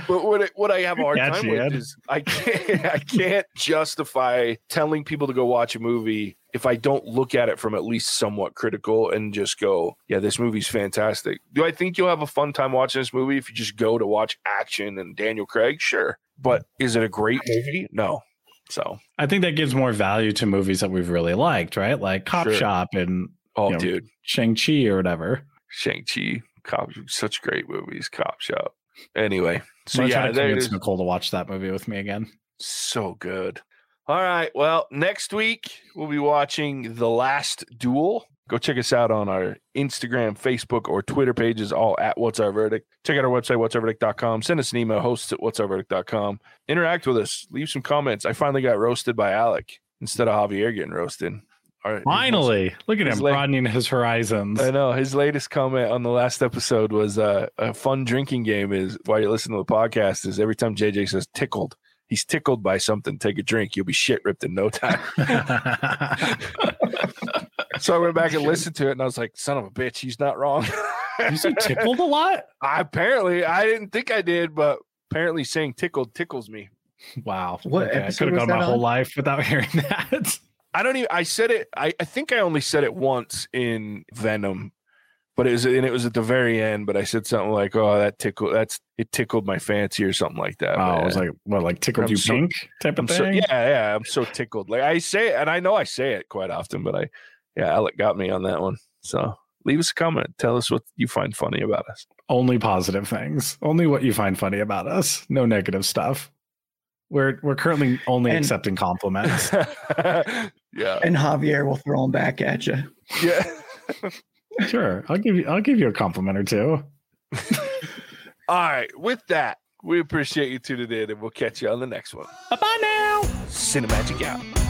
what I- what I have a hard time with had. is I can't I can't justify telling people to go watch a movie if I don't look at it from at least somewhat critical and just go, yeah, this movie's fantastic. Do I think you'll have a fun time watching this movie if you just go to watch action and Daniel Craig? Sure, but is it a great movie? No. So, I think that gives more value to movies that we've really liked, right? Like Cop Sure. Shop and oh, You know, dude, Shang Chi or whatever. Shang Chi, Cop, such great movies. Cop Shop. Anyway, so yeah, to convince. Nicole to watch that movie with me again. So good. All right. Well, next week we'll be watching The Last Duel. Go check us out on our Instagram, Facebook, or Twitter pages, all at What's Our Verdict. Check out our website, whatsourverdict.com. Send us an email, hosts at whatsourverdict.com. Interact with us. Leave some comments. I finally got roasted by Alec instead of Javier getting roasted. All right. Finally, look at him broadening his horizons. I know his latest comment on the last episode was uh, a fun drinking game is while you're listening to the podcast is every time JJ says tickled, he's tickled by something. Take a drink, you'll be shit ripped in no time. so I went back and listened to it, and I was like, "Son of a bitch, he's not wrong." you say tickled a lot? I, apparently, I didn't think I did, but apparently, saying tickled tickles me. Wow. What Okay, I could have was gone my that whole life without hearing that. I don't even. I said it. I, I think I only said it once in Venom, but it was and it was at the very end. But I said something like, "Oh, that tickled. That's it tickled my fancy" or something like that. Oh, But, I was like, what, like tickled I'm you so- pink type I'm of so thing? yeah, yeah. I'm so tickled. Like I say, it, and I know I say it quite often, but I, yeah, Alec got me on that one. So leave us a comment. Tell us what you find funny about us. Only positive things. Only what you find funny about us. No negative stuff. We're we're currently only And- accepting compliments. yeah, And Javier will throw them back at you. yeah. sure. I'll give you I'll give you a compliment or two. All right. With that, we appreciate you tuning in, and we'll catch you on the next one. Bye bye now. Cinemagic out.